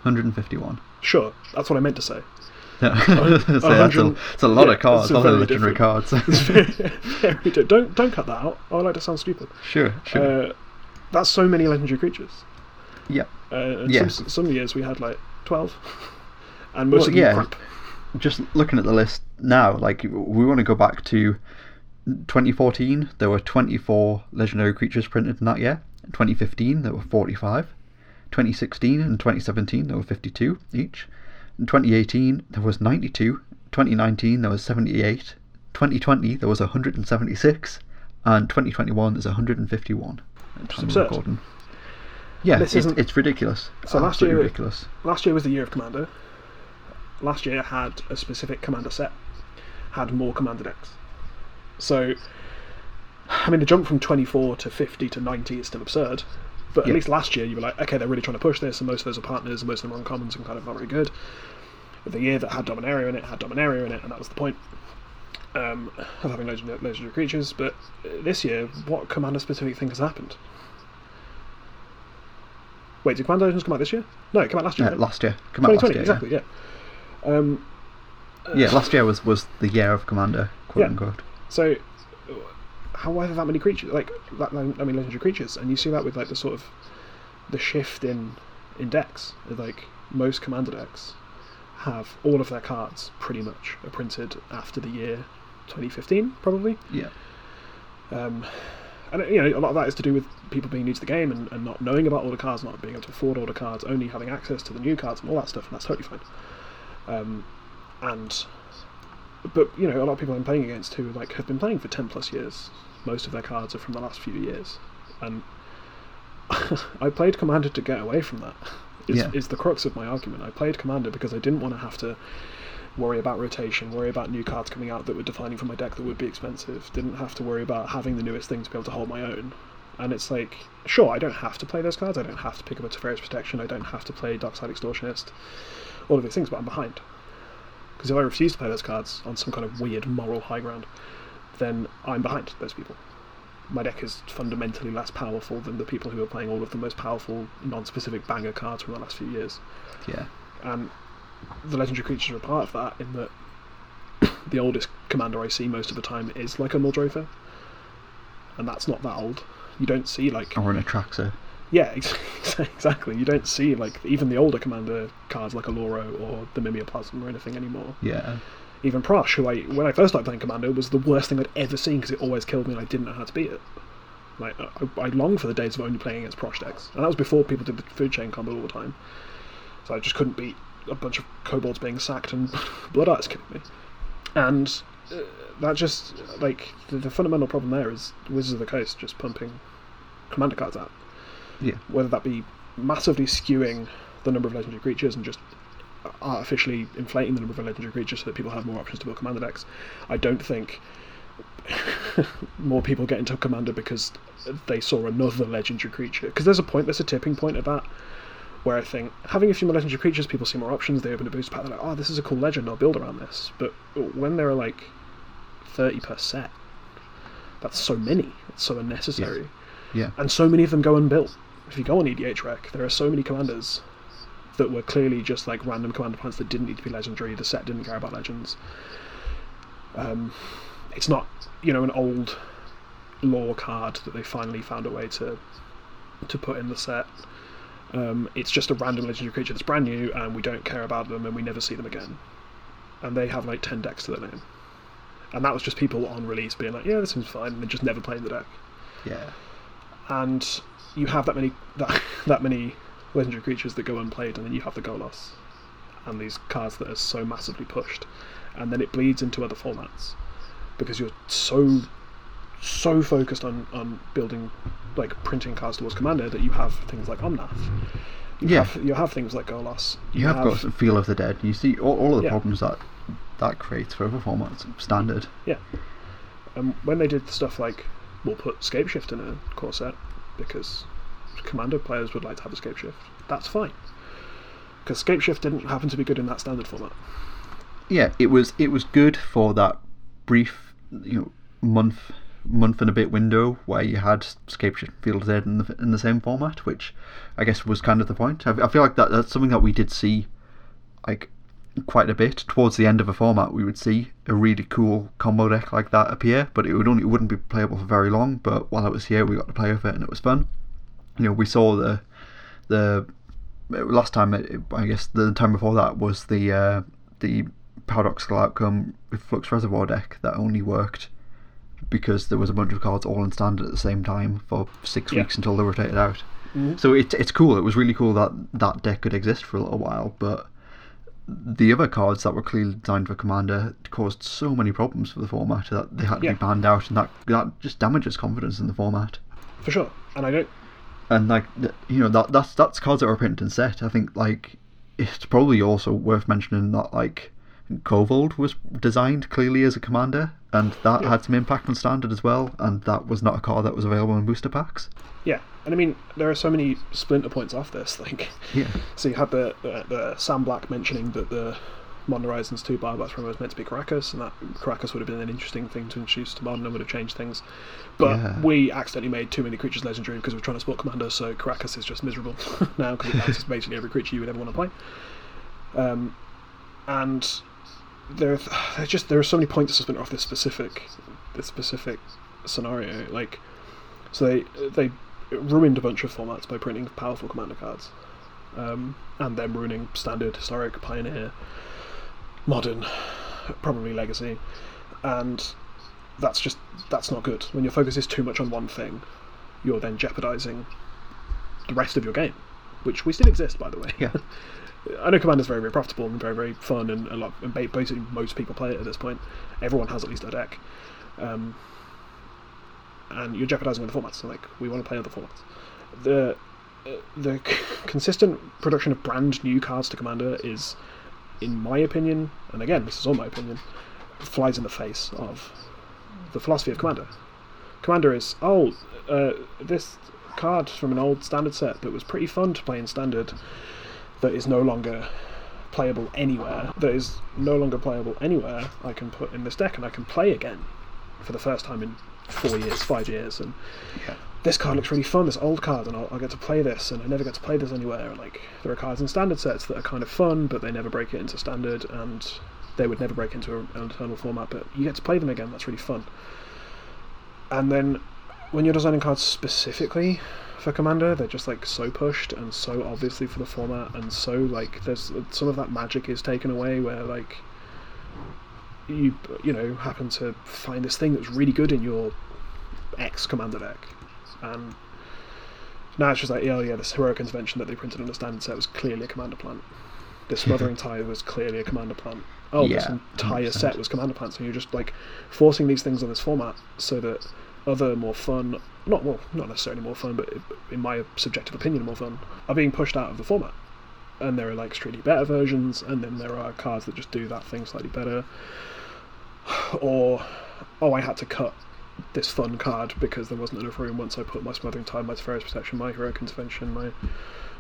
151. Sure, that's what I meant to say. so that's a, it's a lot yeah, of cards, a lot of legendary different- cards. Very, very don't don't cut that out. I like to sound stupid. sure, sure. Uh, that's so many legendary creatures. yeah. Uh, Yeah. some, some years we had like twelve, and most Well, of them yeah. crap. Just looking at the list now, like we want to go back to 2014. There were 24 legendary creatures printed in that year. In 2015, there were 45. 2016 and 2017, there were 52 each. In 2018, there was 92. 2019, there was 78. 2020, there was 176. And 2021 is 151. at time of absurd. recording. Yeah, This it's, isn't- it's ridiculous. So last year- ridiculous. Last year was the year of Commander. Last year had a specific Commander set, had more Commander decks. So, I mean, the jump from 24 to 50 to 90 is still absurd. But at Yeah. least last year you were like, okay, they're really trying to push this, and most of those are partners, and most of them are uncommons and kind of not very good. But The year that had Dominaria in it had Dominaria in it, and that was the point. um, of having legendary, legendary creatures. But uh, this year, what commander specific thing has happened? Wait, did Commander Legends come out this year? No, it came out last year. Yeah, right? last year. Come out last 2020, year. exactly. Yeah. Um, Yeah. last year was, was the year of Commander, quote Yeah. unquote. So, how are there that many creatures? Like that, that many legendary creatures, and you see that with like the sort of the shift in in decks. Like most commander decks have all of their cards pretty much are printed after the year 2015, probably. Yeah. Um, and you know, a lot of that is to do with people being new to the game and, and not knowing about all the cards, not being able to afford all the cards, only having access to the new cards and all that stuff, and that's totally fine. Um, and but you know, a lot of people I'm playing against who like have been playing for ten plus years. Most of their cards are from the last few years, and I played Commander to get away from that. Is, Yeah. is the crux of my argument. I played Commander because I didn't want to have to worry about rotation, worry about new cards coming out that were defining for my deck that would be expensive. Didn't have to worry about having the newest thing to be able to hold my own. And it's like, sure, I don't have to play those cards. I don't have to pick up a Teferi's Protection. I don't have to play Dockside Extortionist. All of these things, but I'm behind. Because if I refuse to play those cards on some kind of weird moral high ground, then I'm behind those people. My deck is fundamentally less powerful than the people who are playing all of the most powerful, non-specific banger cards from the last few years Yeah. and the legendary creatures are a part of that in that the oldest commander I see most of the time is like a Muldrotha, and that's not that old. You don't see like Or an Atraxa. yeah, exactly. You don't see like even the older commander cards like Aloro or the Mimeoplasm or anything anymore. Yeah. Even Prosh, who I when I first started playing Commander, was the worst thing I'd ever seen because it always killed me and I didn't know how to beat it. Like I, I longed for the days of only playing against Prosh decks, and that was before people did the food chain combo all the time. So I just couldn't beat a bunch of kobolds being sacked and blood arts killing me. And uh, that just like the, the fundamental problem there is Wizards of the Coast just pumping commander cards out Yeah. whether that be massively skewing the number of legendary creatures and just artificially inflating the number of legendary creatures so that people have more options to build commander decks. I don't think more people get into commander because they saw another legendary creature. Because there's a point, there's a tipping point at that where I think having a few more legendary creatures, people see more options. They open a boost pack. They're like, oh, this is a cool legend. I'll build around this. But when there are like thirty per set, that's so many. It's so unnecessary Yeah. and so many of them go unbuilt. If you go on EDH Rec, there are so many commanders that were clearly just like random commander points that didn't need to be legendary. The set didn't care about legends. Um, it's not, you know, an old lore card that they finally found a way to to put in the set. Um, it's just a random legendary creature that's brand new, and we don't care about them, and we never see them again. And they have like ten decks to their name, and that was just people on release being like, "Yeah, this seems fine," and then just never playing the deck Yeah. And you have that many that, that many legendary creatures that go unplayed, and then you have the Golos and these cards that are so massively pushed, and then it bleeds into other formats because you're so so focused on on building like printing cards towards Commander that you have things like Omnath. You Yeah. have, you have things like Golos. You have got some Field of the Dead. You see all, all of the Yeah. problems that that creates for other formats standard. Yeah, and when they did stuff like, we'll put Scapeshift in a Core Set because Commander players would like to have a Scapeshift, that's fine. Because Scapeshift didn't happen to be good in that standard format. Yeah, it was it was good for that brief you know month month and a bit window where you had Scapeshift Field Dead in the in the same format, which I guess was kind of the point. I, I feel like that that's something that we did see like quite a bit towards the end of a format. We would see a really cool combo deck like that appear, but it would only it wouldn't be playable for very long. But while it was here, we got to play with it and it was fun. You know, we saw the the last time it, I guess the time before that was the uh, the paradoxical outcome with Flux Reservoir deck that only worked because there was a bunch of cards all in standard at the same time for six Yeah. weeks until they rotated out. Mhm. So it's it's cool. It was really cool that that deck could exist for a little while, but the other cards that were clearly designed for Commander caused so many problems for the format that they had to Yeah. be banned out, and that that just damages confidence in the format. For sure. And I don't. And like you know that that's that's cards that were printed and set. I think like it's probably also worth mentioning that like Korvold was designed clearly as a commander, and that Yeah. had some impact on standard as well. And that was not a card that was available in booster packs. Yeah. And I mean, there are so many splinter points off this. Like, Yeah, so you had the, the, the Sam Black mentioning that the Modern Horizons 2 Biobots Primo was meant to be Karakas, and that Karakas would have been an interesting thing to introduce to Modern and would have changed things. But Yeah. we accidentally made too many creatures legendary because we were trying to support Commander, so Karakas is just miserable now because it bounces basically every creature you would ever want to play. Um, and there, there's just there are so many points to spin off this specific, this specific scenario. Like, so they they ruined a bunch of formats by printing powerful commander cards, um, and then ruining standard, historic, pioneer, modern, probably legacy, and that's just that's not good. When your focus is too much on one thing, you're then jeopardizing the rest of your game, which we still exist, by the way. Yeah. I know Commander's very, very profitable and very, very fun, and a lot. And basically, most people play it at this point. Everyone has at least a deck, um, and you're jeopardizing other formats. So, like, we want to play other formats. The uh, the consistent production of brand new cards to Commander is, in my opinion, and again, this is all my opinion, flies in the face of the philosophy of Commander. Commander is oh, uh, this card from an old standard set that was pretty fun to play in standard that is no longer playable anywhere, that is no longer playable anywhere, I can put in this deck and I can play again for the first time in four years, five years, and Yeah. this card looks really fun, this old card, and I'll, I'll get to play this, and I never get to play this anywhere. Like, there are cards in standard sets that are kind of fun, but they never break it into standard, and they would never break into a- an eternal format, but you get to play them again, that's really fun. And then, when you're designing cards specifically for Commander, they're just like so pushed and so obviously for the format, and so like there's some of that magic is taken away where like you you know happen to find this thing that's really good in your X Commander deck, and now it's just like oh yeah, this heroic intervention that they printed on the standard set was clearly a Commander plant. This Smothering Tithe was clearly a Commander plant. Oh, this entire 100%. set was Commander plants, and you're just like forcing these things on this format so that other more fun, not well, not necessarily more fun, but in my subjective opinion, more fun, are being pushed out of the format. And there are like strictly better versions, and then there are cards that just do that thing slightly better. Or, oh, I had to cut this fun card because there wasn't enough room once I put my Smothering Tithe, my Teferi's Protection, my Heroic Intervention, my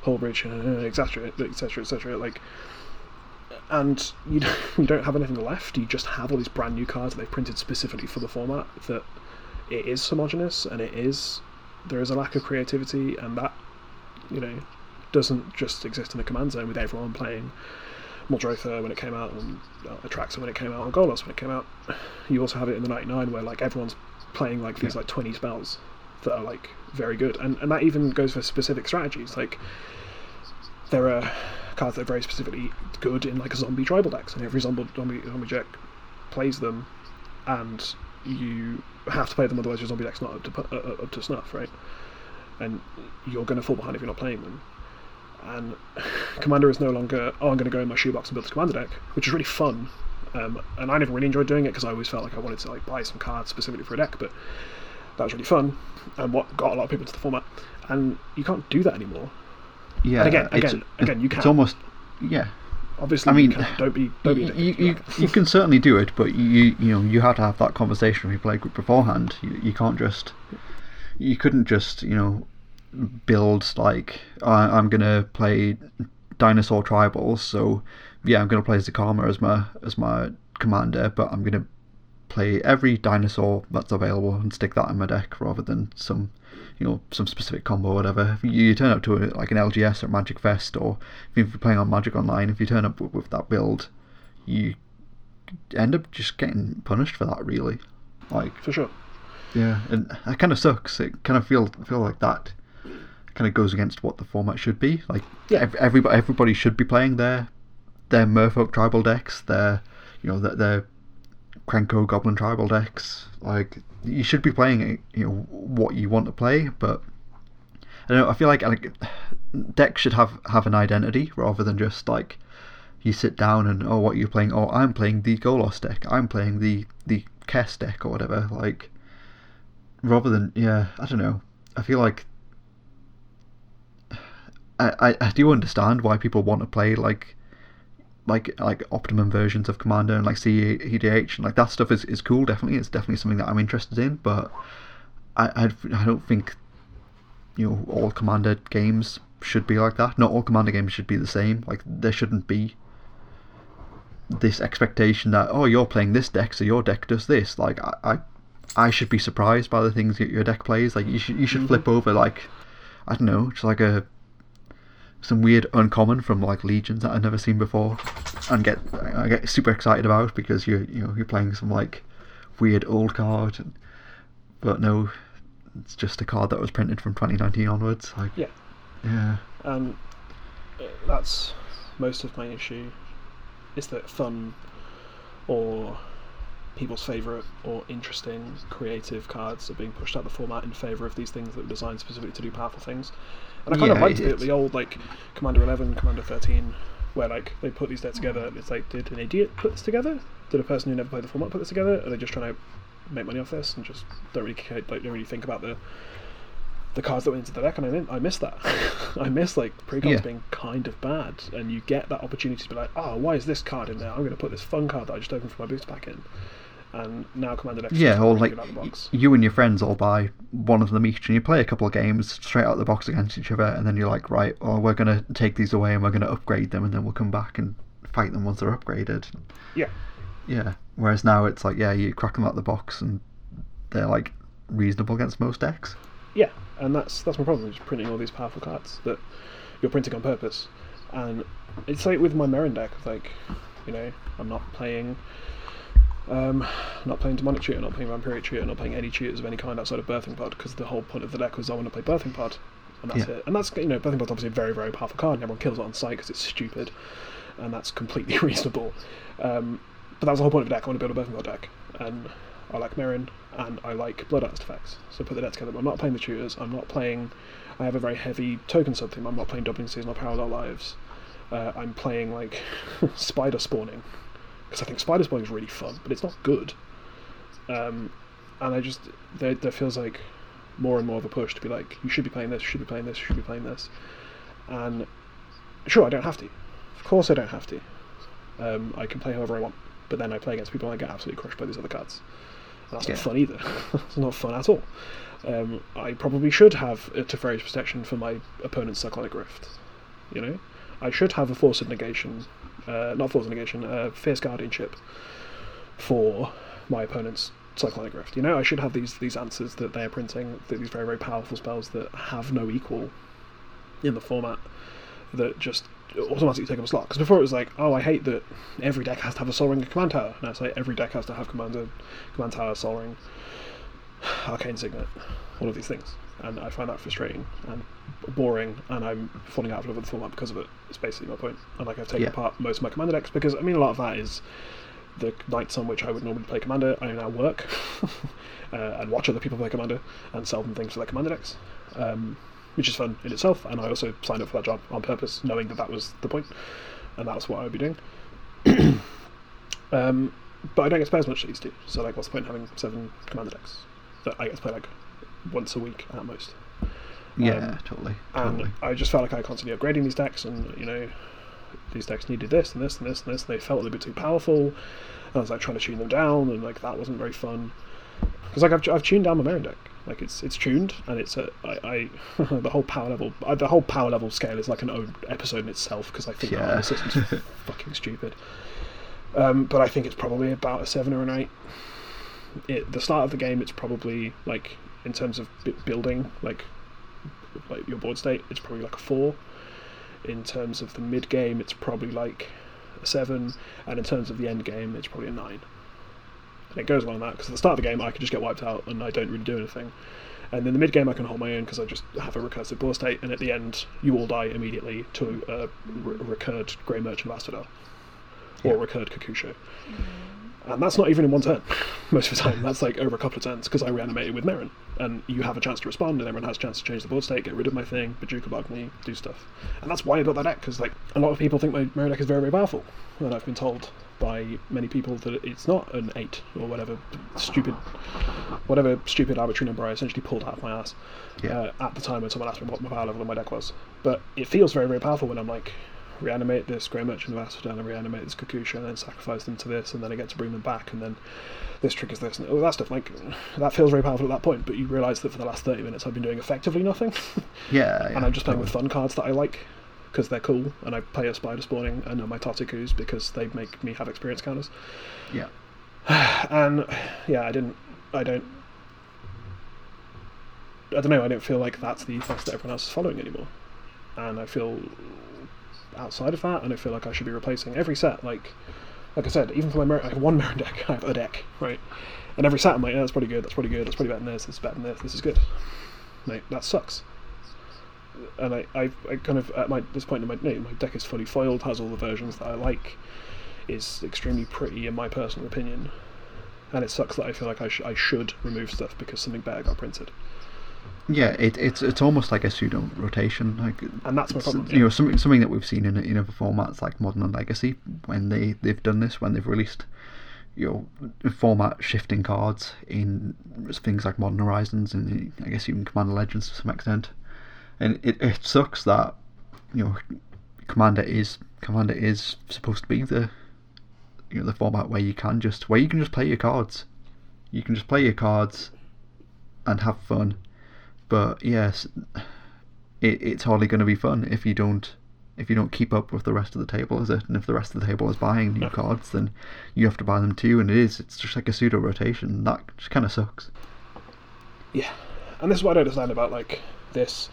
Hull Breach, uh, etc., etc., etc. Like, and you don't, you don't have anything left. You just have all these brand new cards that they've printed specifically for the format. That it is homogenous and it is there is a lack of creativity, and that you know doesn't just exist in the command zone with everyone playing Muldrotha when it came out, and uh, Atraxa when it came out, or Golos when it came out. You also have it in the 99 where like everyone's playing like these Yeah. like 20 spells that are like very good, and and that even goes for specific strategies. Like there are cards that are very specifically good in like a zombie tribal decks, and every zombie zombie, zombie deck plays them, and you have to play them, otherwise your zombie deck's not up to uh, up to snuff, right? And you're going to fall behind if you're not playing them. And Commander is no longer, oh, I'm going to go in my shoebox and build this Commander deck, which is really fun. Um, and I never really enjoyed doing it because I always felt like I wanted to like buy some cards specifically for a deck, but that was really fun and what got a lot of people into the format. And you can't do that anymore. Yeah. And again, again, again, you can. It's almost. Yeah. Obviously, I mean, you can. don't be don't be you, you you, you can certainly do it, but you you know you have to have that conversation with your play group beforehand. You, you can't just you couldn't just you know build like I, I'm gonna play dinosaur tribals, so yeah I'm gonna play Zacama as my as my commander, but I'm gonna play every dinosaur that's available and stick that in my deck rather than some you know some specific combo or whatever. If you, you turn up to a, like an LGS or Magic Fest or if you're playing on Magic Online, if you turn up with, with that build, you end up just getting punished for that really. Like for sure. yeah, and that kind of sucks. It kind of feel feel like that kind of goes against what the format should be. Like Yeah. ev- everybody everybody should be playing their their Merfolk tribal decks, their you know their, their Krenko Goblin tribal decks. Like you should be playing you know what you want to play, but I don't know. I feel like like decks should have have an identity rather than just like you sit down and oh what you're playing oh I'm playing the Golos deck I'm playing the the Kess deck or whatever like rather than yeah I don't know I feel like I, I, do understand why people want to play like like like optimum versions of Commander and like CEDH and like that stuff is, is cool definitely. It's definitely something that I'm interested in but I, I I don't think you know all Commander games should be like that. Not all Commander games should be the same. Like there shouldn't be this expectation that oh you're playing this deck so your deck does this. Like I I, I should be surprised by the things that your deck plays. Like you should you should mm-hmm. flip over like I don't know just like a some weird uncommon from like legions that I've never seen before and get I get super excited about because you're you know you're playing some like weird old card and, but no it's just a card that was printed from 2019 onwards like Yeah. yeah uh, that's most of my issue is that fun or people's favourite or interesting creative cards are being pushed out the format in favour of these things that were designed specifically to do powerful things. And I kind of liked it, it's- the old like Commander Eleven, Commander Thirteen, where like they put these decks together and it's like, did an idiot put this together? Did a person who never played the format put this together? Are they just trying to make money off this and just don't really care, like don't really think about the the cards that went into the deck, and I didn't. I miss that. I miss like pre-cards Yeah. being kind of bad, and you get that opportunity to be like, oh, why is this card in there? I'm going to put this fun card that I just opened from my booster pack in. And now Commander decks Yeah, just or like out the box. you and your friends all buy one of them each, and you play a couple of games straight out of the box against each other, and then you're like, right, well, we're gonna take these away and we're gonna upgrade them, and then we'll come back and fight them once they're upgraded. Yeah, Yeah. Whereas now it's like, yeah, you crack them out of the box, and they're like reasonable against most decks. yeah, and that's that's my problem. Is printing all these powerful cards that you're printing on purpose, and it's like with my Meren deck. Like, you know, I'm not playing. Um, I'm not playing Demonic Tutor, not playing Vampiric Tutor, not playing any tutors of any kind outside of Birthing Pod, because the whole point of the deck was I want to play Birthing Pod, and that's Yeah. it. And that's you know Birthing Pod's obviously a very very powerful card, and everyone kills it on sight because it's stupid, and that's completely reasonable. Um, but that was the whole point of the deck. I want to build a Birthing Pod deck, and I like Meren, and I like Blood Artists. So put the deck together. But I'm not playing the tutors. I'm not playing. I have a very heavy token sub theme. I'm not playing Doubling Season or Parallel Lives. Uh, I'm playing like Spider Spawning because I think Spider Spawning is really fun, but it's not good. Um, and I just there there feels like more and more of a push to be like you should be playing this, you should be playing this, you should be playing this, and sure I don't have to. Of course I don't have to. Um, I can play however I want, but then I play against people and I get absolutely crushed by these other cards. And that's not fun either. it's not fun at all. Um, I probably should have a Teferi's protection for my opponent's Cyclonic Rift. You know, I should have a Force of Negation, uh, not Force Negation, uh, Fierce Guardianship for my opponent's Cyclonic Rift. You know, I should have these these answers that they are printing, th- these very very powerful spells that have no equal in the format that just automatically take up a slot. Because before it was like, oh, I hate that every deck has to have a Sol Ring and Command Tower. Now it's like every deck has to have Commander, Command Tower, Sol Ring, Arcane Signet, all of these things. And I find that frustrating and boring, and I'm falling out of love with the format because of it. It's basically my point. And like I've taken Yeah. apart most of my Commander decks because I mean a lot of that is the nights on which I would normally play Commander, I now work uh, and watch other people play Commander and sell them things for their Commander decks, um, which is fun in itself. And I also signed up for that job on purpose, knowing that that was the point, and that's what I would be doing. um, but I don't get to play as much as I used to, so like, what's the point in having seven Commander decks that I get to play like once a week at most? Yeah, Um, totally, and totally. I just felt like I constantly upgrading these decks, and you know, these decks needed this and this and this and this. And they felt a little bit too powerful. And I was like trying to tune them down, and like that wasn't very fun. Because like I've, I've tuned down my Meren deck, like it's it's tuned, and it's a, I, I the whole power level, uh, the whole power level scale is like an own episode in itself because I think the Yeah. whole system's fucking stupid. Um, but I think it's probably about a seven or an eight. It, the start of the game, it's probably like in terms of b- building, like like your board state, it's probably like a four. In terms of the mid game, it's probably like a seven, and in terms of the end game, it's probably a nine. And it goes along that because at the start of the game, I can just get wiped out and I don't really do anything. And then in the mid game, I can hold my own because I just have a recursive board state, and at the end, you all die immediately to a re- recurred Grey Merchant of Asphodel or Yeah. recurred Kokusho. Mm-hmm. And that's not even in one turn, most of the time. That's like over a couple of turns because I reanimated with Meren. And you have a chance to respond, and everyone has a chance to change the board state, get rid of my thing, Bojuka Bog me, do stuff. And that's why I built that deck, because like a lot of people think my Meren deck is very, very powerful. And I've been told by many people that it's not an 8 or whatever stupid whatever stupid arbitrary number I essentially pulled out of my ass Yeah. uh, at the time when someone asked me what my power level in my deck was. But it feels very, very powerful when I'm like, reanimate this Grey Merchant of Asphodel and reanimate this Kokusho and then sacrifice them to this and then I get to bring them back and then this triggers this and all that stuff. Like, that feels very powerful at that point, but you realise that for the last 30 minutes I've been doing effectively nothing. yeah, yeah, and I'm just playing with fun cards that I like. because they're cool, and I play a spider spawning and my Totikus because they make me have experience counters. Yeah. and yeah, I didn't. I don't. I don't know. I don't feel like that's the ethos that everyone else is following anymore, and I feel outside of that, and I feel like I should be replacing every set. Like, like I said, even for my Mer- I have one Mirror deck, I have a deck, right? And every set I'm like, yeah, that's pretty good. That's pretty good. That's pretty better than this. This is better than this. This is good. Like that sucks. And I, I, I kind of at my this point in my no, my deck is fully foiled, has all the versions that I like, is extremely pretty in my personal opinion, and it sucks that I feel like I, sh- I should remove stuff because something better got printed. Yeah, it, it's it's almost like a pseudo rotation, like And that's my problem. You know, something something that we've seen in in other formats like Modern and Legacy when they they've done this when they've released you know format shifting cards in things like Modern Horizons and I guess even Commander Legends to some extent, and it it sucks that you know Commander is Commander is supposed to be the you know the format where you can just where you can just play your cards, you can just play your cards and have fun but yes, it, it's hardly going to be fun if you don't if you don't keep up with the rest of the table, is it? And if the rest of the table is buying new cards, then you have to buy them too. And it is it's just like a pseudo rotation. That just kind of sucks. Yeah, and this is what I don't understand about like this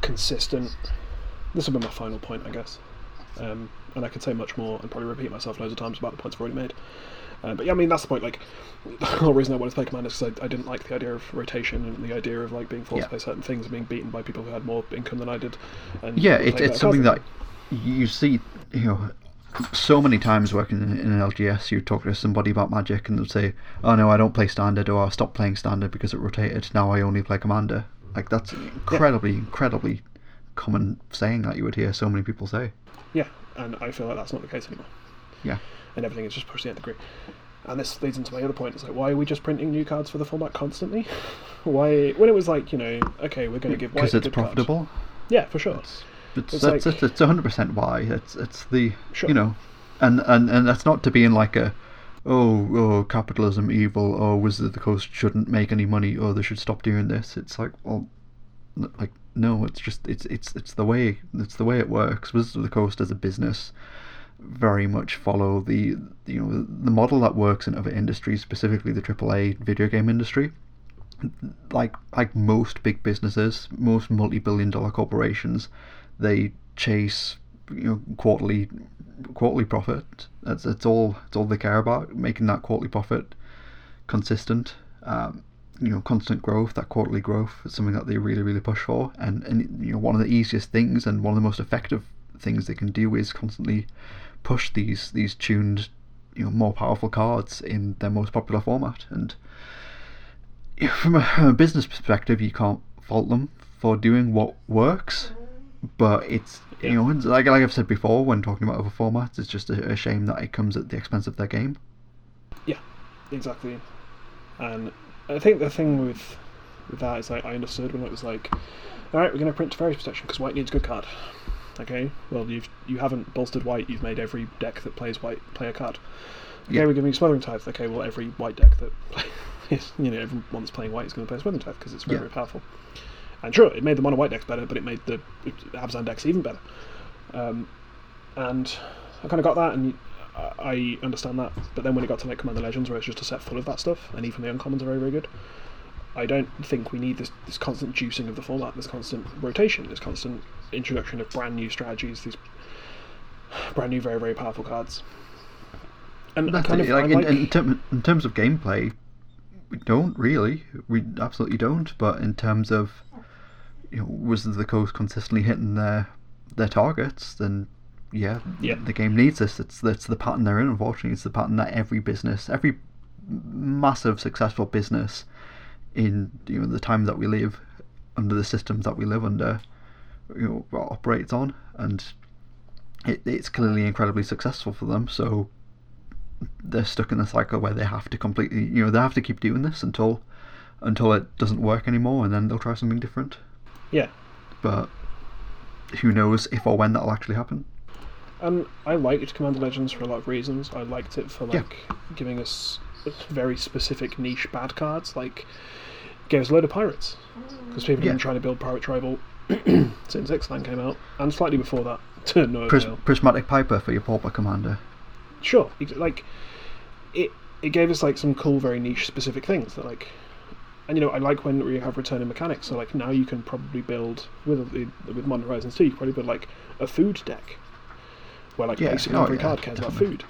consistent. This will be my final point, I guess. Um, and I could say much more and probably repeat myself loads of times about the points I've already made. Uh, but yeah, I mean that's the point. Like the whole reason I wanted to play Commander is because I, I didn't like the idea of rotation and the idea of like being forced Yeah. to play certain things and being beaten by people who had more income than I did. And Yeah, it, it's something that you see. You know, so many times working in, in an LGS, you talk to somebody about Magic and they'll say, "Oh no, I don't play Standard," or "I stopped playing Standard because it rotated. Now I only play Commander." Like that's incredibly, incredibly common saying that you would hear so many people say. Yeah, and I feel like that's not the case anymore. Yeah. And everything is just pushing to the degree. And this leads into my other point. It's like, why are we just printing new cards for the format constantly? why, when it was like, you know, okay, we're going to give because it's card. profitable. Yeah, for sure. It's It's that's like- it's hundred percent why. It's it's the Sure. you know, and and and that's not to be in like a, oh oh capitalism evil or Wizard of the Coast shouldn't make any money or they should stop doing this. It's like well, like no, it's just it's it's it's the way it's the way it works. Wizards of the Coast as a business very much follow the you know the model that works in other industries, specifically the AAA video game industry like like most big businesses, most multi-billion dollar corporations, they chase you know quarterly quarterly profit. That's it's all it's all they care about, making that quarterly profit consistent. Um, you know, constant growth, that quarterly growth is something that they really, really push for. And and you know, one of the easiest things and one of the most effective things they can do is constantly push these these tuned, you know, more powerful cards in their most popular format. And from a, business perspective, you can't fault them for doing what works, but it's you know like like I've said before when talking about other formats, it's just a, a shame that it comes at the expense of their game. Yeah, exactly. And I think the thing with with that is like I understood when it was like, all right, we're going to print Teferi's Protection because white needs a good card. Okay, well you've you haven't bolstered white. You've made every deck that plays white play a card. Okay, Yeah. we're giving you Smothering Tithe. Okay, well every white deck that plays, you know, everyone that's playing white is going to play Smothering Tithe because it's very Yeah. very powerful. And sure, it made the mono white decks better, but it made the Abzan decks even better. Um, and I kind of got that, and I I understand that. But then when it got to like Commander Legends, where it's just a set full of that stuff, and even the uncommons are very very good. I don't think we need this this constant juicing of the format, this constant rotation, this constant introduction of brand new strategies, these brand new very very powerful cards. And That's kind it. of Like, in, like in, term, in terms of gameplay, we don't really. We absolutely don't. But in terms of you know, Wizards of the Coast consistently hitting their their targets, then yeah, Yeah. the game needs this. It's that's the pattern they're in. Unfortunately, it's the pattern that every business, every massive successful business in you know the time that we live under the systems that we live under, you know, operates on, and it, it's clearly incredibly successful for them. So they're stuck in a cycle where they have to completely, you know, they have to keep doing this until until it doesn't work anymore, and then they'll try something different. yeah. But who knows if or when that'll actually happen? And I liked Commander Legends for a lot of reasons. I liked it for Yeah. like giving us very specific niche bad cards, like gave us a load of pirates because people have Yeah. been trying to build pirate tribal since Ixalan came out, and slightly before that to no Pris- avail. Prismatic Piper for your Pauper Commander. Sure, like it. It gave us like some cool, very niche, specific things that like, and you know, I like when we have returning mechanics. So like now you can probably build with with Modern Horizons 2, you can probably build like a food deck, where like Yeah, basically oh, every yeah, card cares about food,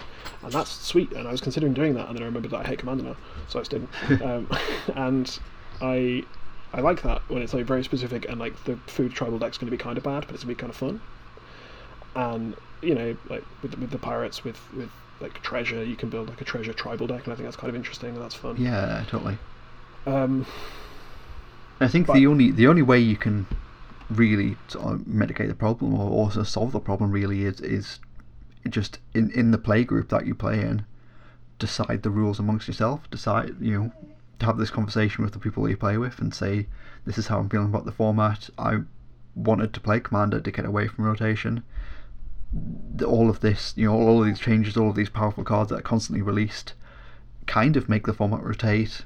and that's sweet. And I was considering doing that, and then I remembered that I hate Commander now, so I just didn't. um, and I. I like that when it's like very specific and like the food tribal deck's going to be kind of bad, but it's going to be kind of fun. And you know, like with with the pirates, with with like treasure, you can build like a treasure tribal deck, and I think that's kind of interesting and that's fun. Yeah, totally. Um, I think But- the only the only way you can really sort of mitigate the problem or also solve the problem really is is just in in the play group that you play in, decide the rules amongst yourself. Decide you know to have this conversation with the people you play with and say this is how I'm feeling about the format. I wanted to play commander to get away from rotation. All of this, you know, all of these changes, all of these powerful cards that are constantly released, kind of make the format rotate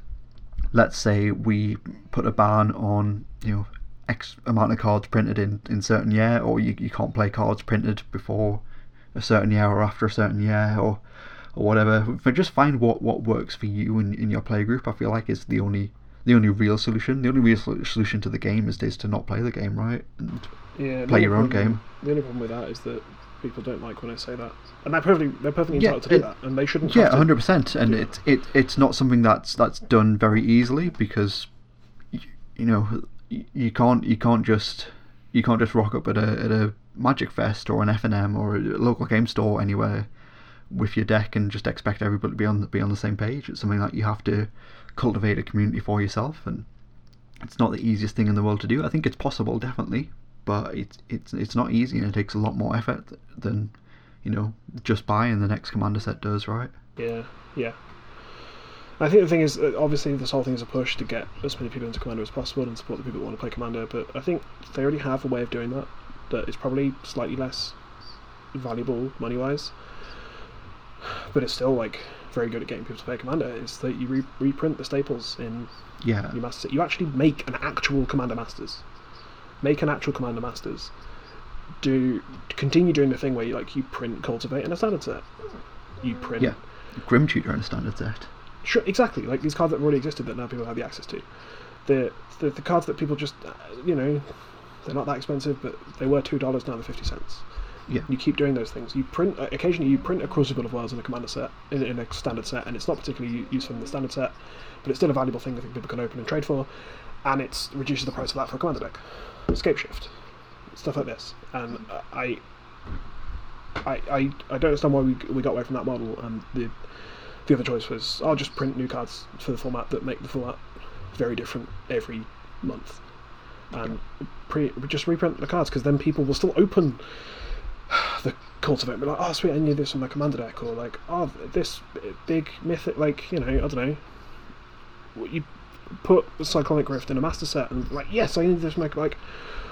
let's say we put a ban on you know X amount of cards printed in in certain year, or you, you can't play cards printed before a certain year or after a certain year, or or whatever. But just find what, what works for you in, in your play group. I feel like is the only the only real solution. The only real solution to the game is, is to not play the game, right? And yeah, Play your own problem- game. The only problem with that is that people don't like when I say that, and they're perfectly they're perfectly Yeah, entitled to do it- that, and they shouldn't. yeah, hundred percent. And it's it it's not something that's that's done very easily because y- you know you can't you can't just you can't just rock up at a at a Magic Fest or an F and M or a local game store anywhere with your deck and just expect everybody to be on the, be on the same page. It's something that you have to cultivate a community for yourself, and it's not the easiest thing in the world to do. I think it's possible, definitely, but it's it's it's not easy and it takes a lot more effort than you know just buying the next commander set does, right? Yeah, yeah. I think the thing is, uh, obviously, this whole thing is a push to get as many people into Commander as possible and support the people that want to play Commander. But I think they already have a way of doing that that is probably slightly less valuable money wise, but it's still like very good at getting people to play Commander. Is that you re- reprint the staples in Yeah, your master. You actually make an actual Commander Masters. Make an actual Commander Masters. Do continue doing the thing where you like you print cultivate and a standard set. You print yeah. Grim Tutor in a standard set. Sure, exactly. Like these cards that already existed that now people have the access to. The the, the cards that people just, uh, you know, they're not that expensive, but they were two dollars now they're fifty cents. Yeah. You keep doing those things. You print uh, occasionally you print a Crucible of Worlds in a commander set in, in a standard set, and it's not particularly useful in the standard set, but it's still a valuable thing I think people can open and trade for, and it reduces the price of that for a commander deck. Scapeshift, stuff like this, and uh, I. I, I, I don't understand why we, we got away from that model and the the other choice was I'll just print new cards for the format that make the format very different every month, and pre- just reprint the cards because then people will still open the cultivate be like, oh sweet, I need this on my commander deck, or like, oh this big mythic, like you know, I don't know, you put cyclonic rift in a master set and like, yes, I need this, make like.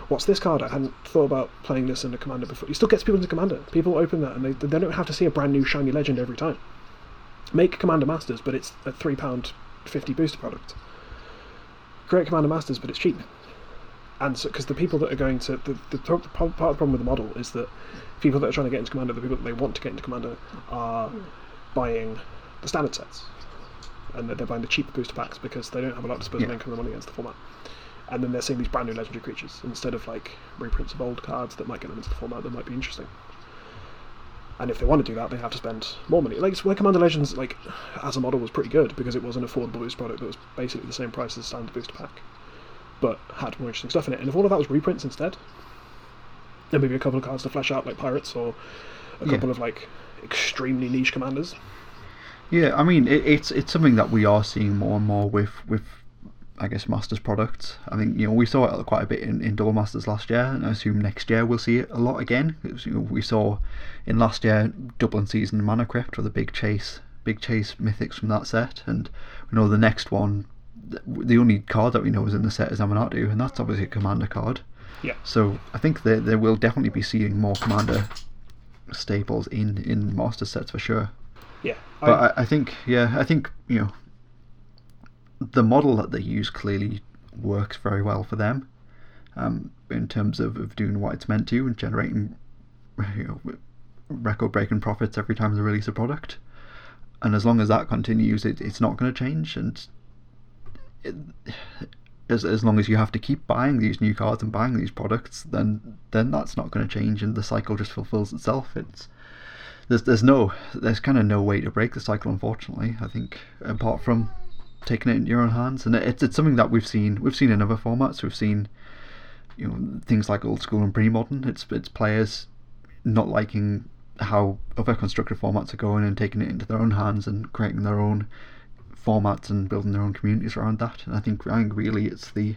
What's this card? I hadn't thought about playing this in a commander before. You still gets people into commander. People open that and they, they don't have to see a brand new shiny legend every time make Commander Masters, but it's a three pound fifty booster product. Create Commander Masters, but it's cheap. And so, because the people that are going to the, the pro- part of the problem with the model is that people that are trying to get into Commander, the people that they want to get into Commander, are buying the standard sets, and they're, they're buying the cheap booster packs because they don't have a lot of disposable Yeah. income and money against the format. And then they're seeing these brand new legendary creatures instead of like reprints of old cards that might get them into the format that might be interesting. And if they want to do that, they have to spend more money. Like where Commander Legends, like as a model, was pretty good because it was an affordable boost product that was basically the same price as a standard booster pack, but had more interesting stuff in it. And if all of that was reprints instead, then maybe a couple of cards to flesh out, like pirates, or a Yeah. couple of like extremely niche commanders. Yeah, I mean it, it's it's something that we are seeing more and more with with I guess Masters products. I think you know we saw it quite a bit in, in Double Masters last year, and I assume next year we'll see it a lot again. 'Cause, you know, we saw in last year Doubling Season Mana Crypt or the big chase big chase mythics from that set, and we know the next one. Th- The only card that we know is in the set is Amanatu, and that's obviously a commander card. Yeah. So I think they they will definitely be seeing more commander staples in in master sets for sure. Yeah, But I, I think, yeah, I think you know, the model that they use clearly works very well for them. um, in terms of, of doing what it's meant to and generating you know, record breaking profits every time they release a product. And as long as that continues, it, it's not going to change. And it, as, as long as you have to keep buying these new cards and buying these products, then then that's not going to change, and the cycle just fulfills itself. It's there's there's no there's kind of no way to break the cycle, unfortunately. I think apart from taking it in your own hands, and it's it's something that we've seen we've seen in other formats. We've seen you know things like old school and pre-modern. It's it's players not liking how other constructed formats are going and taking it into their own hands and creating their own formats and building their own communities around that. And I think I think really it's the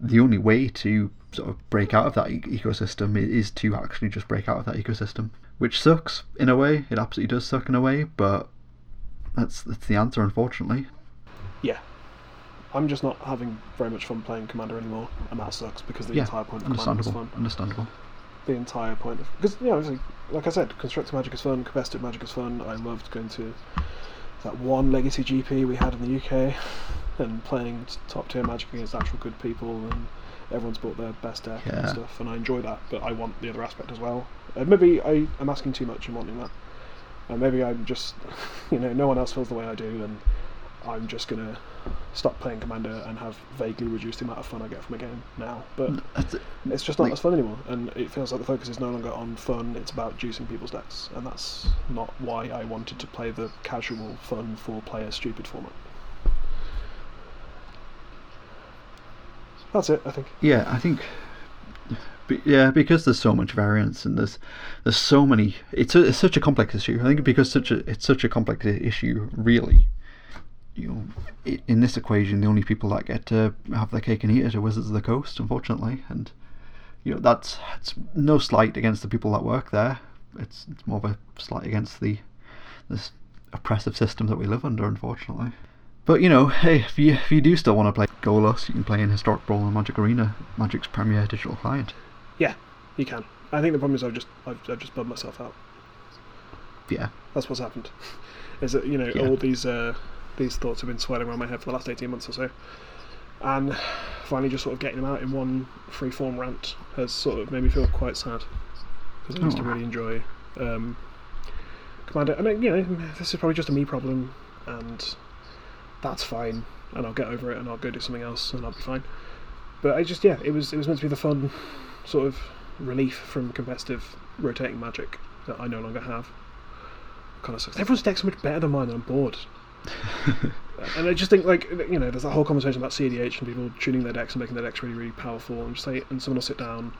the only way to sort of break out of that e- ecosystem is to actually just break out of that ecosystem, which sucks in a way. It absolutely does suck in a way, but that's that's the answer, unfortunately. Yeah. I'm just not having very much fun playing Commander anymore, and that sucks because the yeah, entire point of Commander is fun. Understandable. The entire point of because you know, like I said, constructed magic is fun, competitive magic is fun. I loved going to that one legacy GP we had in the UK and playing top tier magic against actual good people and everyone's brought their best deck and stuff and I enjoy that but I want the other aspect as well. Uh, maybe I am asking too much in wanting that. And maybe I'm just you know no one else feels the way I do and I'm just gonna stop playing commander and have vaguely reduced the amount of fun I get from a game now but mm, it's just not Like- as fun anymore, and it feels like the focus is no longer on fun. It's about juicing people's decks, and that's not why I wanted to play the casual, fun, four-player, stupid format. That's it, I think. yeah, I think. Yeah, because there's so much variance and there's there's so many. It's, a, it's such a complex issue. I think because such a it's such a complex issue, really. You know, in this equation, the only people that get to have their cake and eat it are Wizards of the Coast, unfortunately, and you know that's it's no slight against the people that work there. It's it's more of a slight against the this oppressive system that we live under, unfortunately. But you know, hey, if you if you do still want to play Golos, you can play in Historic Brawl and Magic Arena, Magic's premier digital client. Yeah, you can. I think the problem is I've just I've, I've just bummed myself out. Yeah, That's what's happened. Is that you know Yeah. all these uh, these thoughts have been swirling around my head for the last eighteen months or so, and finally just sort of getting them out in one free form rant has sort of made me feel quite sad because I used to Oh. really enjoy um, Commander. I mean, you know, this is probably just a me problem, and that's fine, and I'll get over it, and I'll go do something else, and I'll be fine. But I just yeah, it was it was meant to be the fun sort of relief from competitive rotating magic that I no longer have kind of sucks. Everyone's deck's so much better than mine, and I'm bored. and I just think, like, you know, there's that whole conversation about CDH and people tuning their decks and making their decks really, really powerful. And just like, and someone will sit down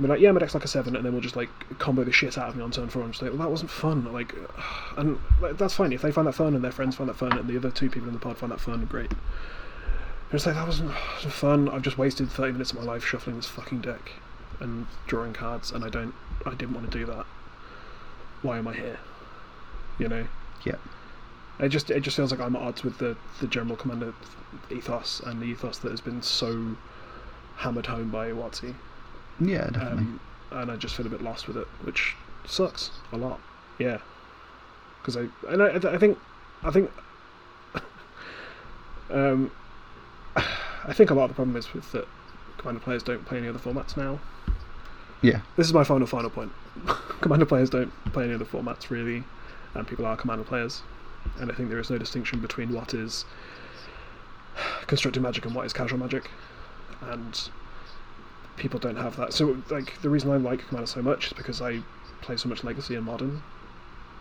and be like, "Yeah, my deck's like a seven, and then we'll just like combo the shit out of me on turn four. And just like, "Well, that wasn't fun." Like, and like, that's fine if they find that fun and their friends find that fun and the other two people in the pod find that fun. Great. But it's like that wasn't, fun. I've just wasted 30 minutes of my life shuffling this fucking deck and drawing cards, and I don't, I didn't want to do that. Why am I here? You know. yeah, It just it just feels like I'm at odds with the, the general commander ethos and the ethos that has been so hammered home by WotC. yeah, definitely. Um, and I just feel a bit lost with it, which sucks a lot. Yeah, because I and I, I think I think um, I think a lot of the problem is with that commander players don't play any other formats now. yeah, This is my final final point. commander players don't play any other formats really, and people are commander players, and I think there is no distinction between what is constructive magic and what is casual magic, and people don't have that. So like the reason I like commander so much is because I play so much legacy and modern,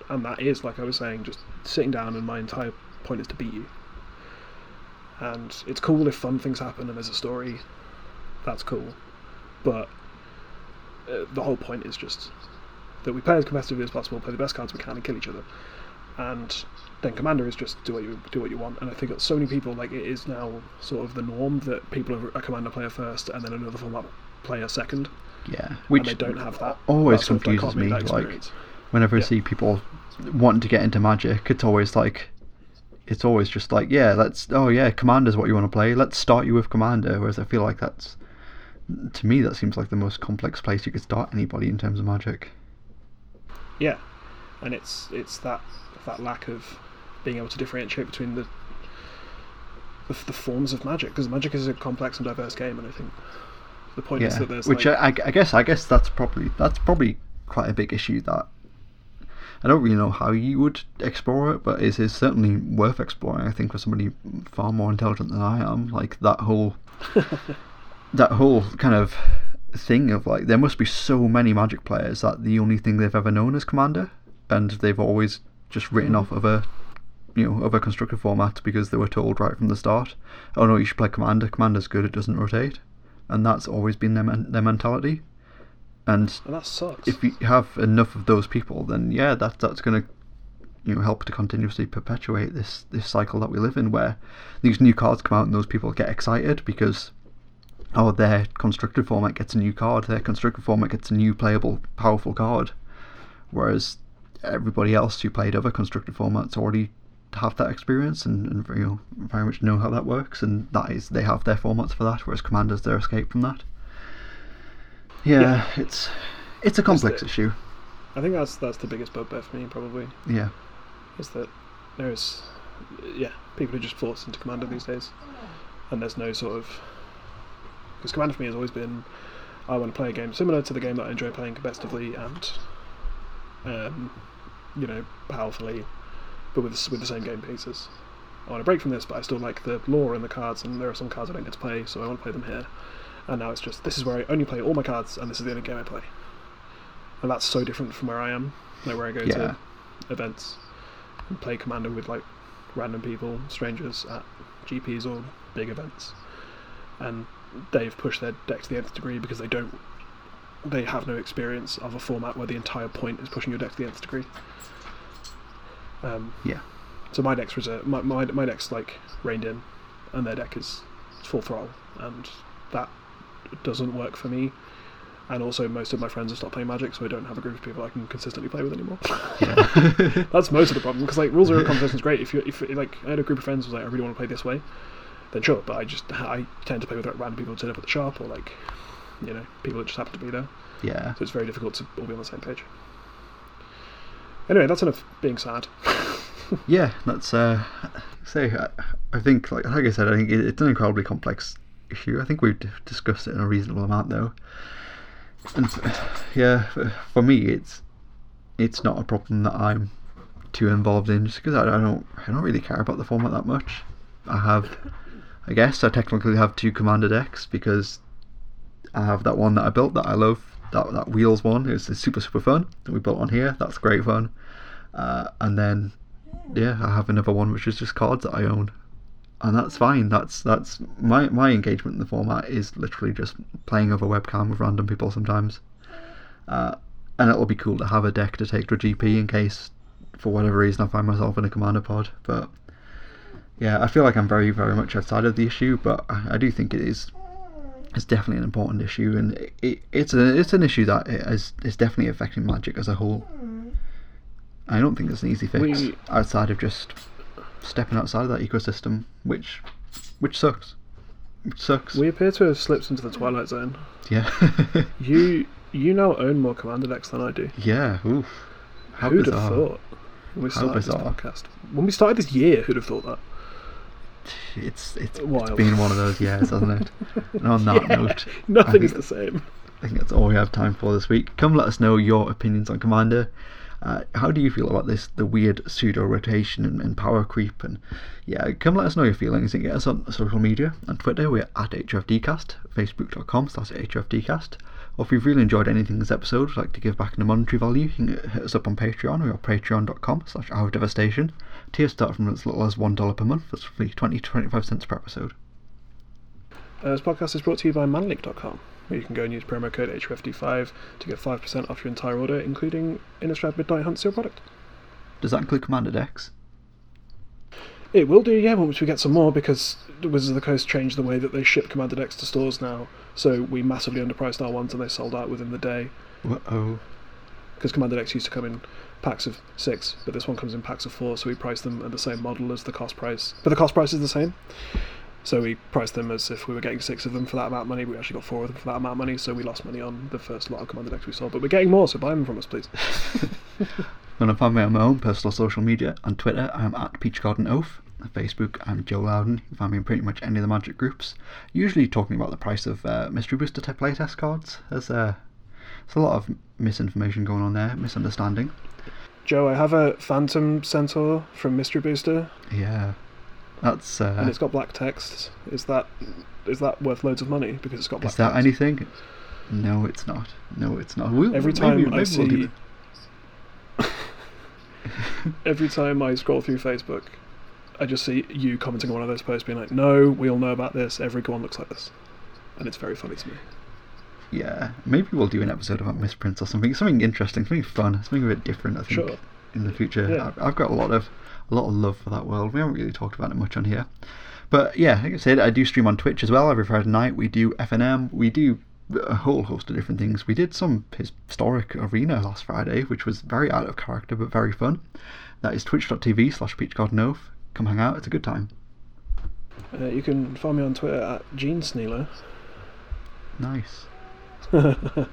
and that is like I was saying, just sitting down and my entire point is to beat you. And it's cool if fun things happen and there's a story. That's cool, but uh, the whole point is just that we play as competitively as possible, play the best cards we can, and kill each other. And then commander is just do what you do what you want. And I think that so many people like it is now sort of the norm that people are a commander player first and then another format player second, yeah. Which and they don't have that. always that confuses me. Like whenever I Yeah. see people wanting to get into Magic, it's always like, it's always just like, yeah, let's. Oh yeah, Commander's what you want to play. Let's start you with Commander. Whereas I feel like that's, to me, that seems like the most complex place you could start anybody in terms of Magic. Yeah, and it's it's that that lack of being able to differentiate between the the, the forms of magic because magic is a complex and diverse game, and I think The point is that there's which like, I, I guess I guess that's probably that's probably quite a big issue that I don't really know how you would explore it, but it is certainly worth exploring. I think for somebody far more intelligent than I am, like that whole that whole kind of thing of like there must be so many Magic players that the only thing they've ever known is Commander, and they've always just written off of a you know other constructed formats because they were told right from the start, oh no, you should play Commander. Commander's good; it doesn't rotate, and that's always been their men- their mentality. And and that sucks. if you have enough of those people, then yeah, that that's going to you know help to continuously perpetuate this this cycle that we live in, where these new cards come out and those people get excited because oh their constructed format gets a new card, their constructed format gets a new playable powerful card, whereas everybody else who played other constructed formats already have that experience and, and you know very much know how that works, and that is they have their formats for that, whereas commanders their escape from that. Yeah, Yeah. it's it's a complex the- issue. I think that's that's the biggest bugbear for me probably Yeah. is that there's yeah people are just forced into commander these days, and there's no sort of because commander for me has always been I want to play a game similar to the game that I enjoy playing competitively and um, you know powerfully, but with with the same game pieces. I want to break from this, but I still like the lore and the cards, and there are some cards I don't get to play, so I want to play them here. And now it's just this is where I only play all my cards, and this is the only game I play. And that's so different from where I am, like where I go Yeah. to events and play commander with like random people, strangers at GPs or big events, and they've pushed their deck to the nth degree because they don't, they have no experience of a format where the entire point is pushing your deck to the nth degree. Um, Yeah. so my deck's reserve, my, my my deck's like reined in, and their deck is full throttle, and that doesn't work for me. And also, most of my friends have stopped playing Magic, so I don't have a group of people I can consistently play with anymore. Yeah. That's most of the problem because like rules are competition is great. If you if like I had a group of friends who was like I really want to play this way, then sure. But I just I tend to play with random people who turn up at the shop or like you know people that just happen to be there. yeah. So it's very difficult to all be on the same page. Anyway, that's enough being sad. Yeah, that's uh say I, I think like like I said, I think it, it's an incredibly complex issue. I think we've d- discussed it in a reasonable amount though. And yeah, for, for me it's it's not a problem that I'm too involved in just because I, I don't I don't really care about the format that much. I have I guess I technically have two commander decks because I have that one that I built that I love. That that wheels one It's, super super fun that we built on here. That's great fun. Uh, and then yeah, I have another one which is just cards that I own, and that's fine. That's that's my my engagement in the format is literally just playing over webcam with random people sometimes, uh, and it'll be cool to have a deck to take to a GP in case, for whatever reason, I find myself in a commander pod. But yeah, I feel like I'm very very much outside of the issue, but I, I do think it is. It's definitely an important issue, and it, it, it's a it's an issue that is is definitely affecting Magic as a whole. Hmm. I don't think it's an easy fix We- outside of just stepping outside of that ecosystem, which which sucks. Which sucks. we appear to have slipped into the twilight zone. yeah. You you now own more commander decks than I do. yeah. Oof. How who'd bizarre. have thought? When we started this podcast, when we started this year, who'd have thought that? It's it's, it's been one of those years, hasn't it? and on that Yeah, note, nothing is the same. I think that's all we have time for this week. Come let us know your opinions on Commander. Uh, how do you feel about this, the weird pseudo rotation and, and power creep? And yeah, come let us know your feelings and get us on social media. On Twitter, we're at HFDcast, facebook.com slash HFDcast. Or if you've really enjoyed anything in this episode, would like to give back in a monetary value, you can hit us up on Patreon or patreon.com slash hour devastation. Tiers start from as little as $1 per month. That's roughly 20 to 25 cents per episode. Uh, this podcast is brought to you by manaleak.com, where you can go and use promo code HFD5 to get 5% off your entire order, including Innistrad Midnight Hunt Seal product. Does that include Commander decks? It will do, yeah, once we get some more, because Wizards of the Coast changed the way that they ship Commander decks to stores now, so we massively underpriced our ones and they sold out within the day. Uh-oh. Because Commander decks used to come in packs of six, but this one comes in packs of four, so we price them at the same model as the cost price. But the cost price is the same. So we priced them as if we were getting six of them for that amount of money. We actually got four of them for that amount of money, so we lost money on the first lot of Commander decks we sold. But we're getting more, so buy them from us, please. Can find me on my own personal social media. On Twitter, I'm at Peach Garden Oath. Facebook, I'm Joe Loudon. You can find me in pretty much any of the Magic groups. Usually talking about the price of uh, Mystery Booster type playtest cards. There's, uh, there's a lot of misinformation going on there, misunderstanding. Joe, I have a Phantom Centaur from Mystery Booster, Yeah, that's. Uh, and it's got black text. Is that is that worth loads of money because it's got black is that text? anything? No, it's not. No, it's not. We'll, Every time maybe I we'll see, every time I scroll through Facebook, I just see you commenting on one of those posts, being like, "No, we all know about this. Every Everyone looks like this," and it's very funny to me. Yeah, maybe we'll do an episode about misprints or something. Something interesting, something fun, something a bit different. I think Sure. in the future. Yeah. I've, I've got a lot of a lot of love for that world. We haven't really talked about it much on here, but yeah, like I said, I do stream on Twitch as well every Friday night. We do FNM. We do a whole host of different things. We did some historic arena last Friday, which was very out of character but very fun. That is twitch.tv slash peachgardenoath. Come hang out. It's a good time. Uh, you can find me on Twitter at Gene Snealer, Nice.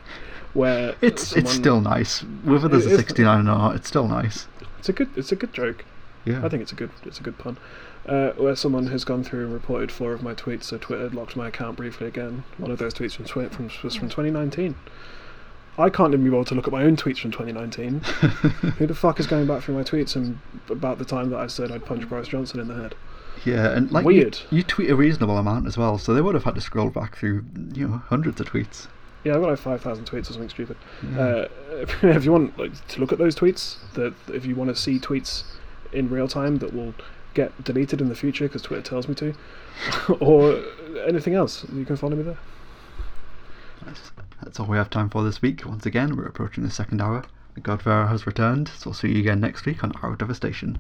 where It's someone- it's still nice. Whether there's a 69 or not, it's still nice. it's a good it's a good joke. Yeah. I think it's a good it's a good pun. Uh, where someone has gone through and reported four of my tweets, so Twitter locked my account briefly again. One of those tweets from twi- from was from 2019. I can't even be able to look at my own tweets from 2019. Who the fuck is going back through my tweets and about the time that I said I'd punch Boris Johnson in the head? Yeah, and like you- You, tweet a reasonable amount as well, so they would have had to scroll back through you know hundreds of tweets. Yeah, I've got like 5,000 tweets or something stupid. Yeah. Uh, if you want like, to look at those tweets, that if you want to see tweets in real time that will get deleted in the future because Twitter tells me to, or anything else, you can follow me there. That's, that's all we have time for this week. Once again, we're approaching the second hour. The Godfather has returned, so we'll see you again next week on Our Devastation.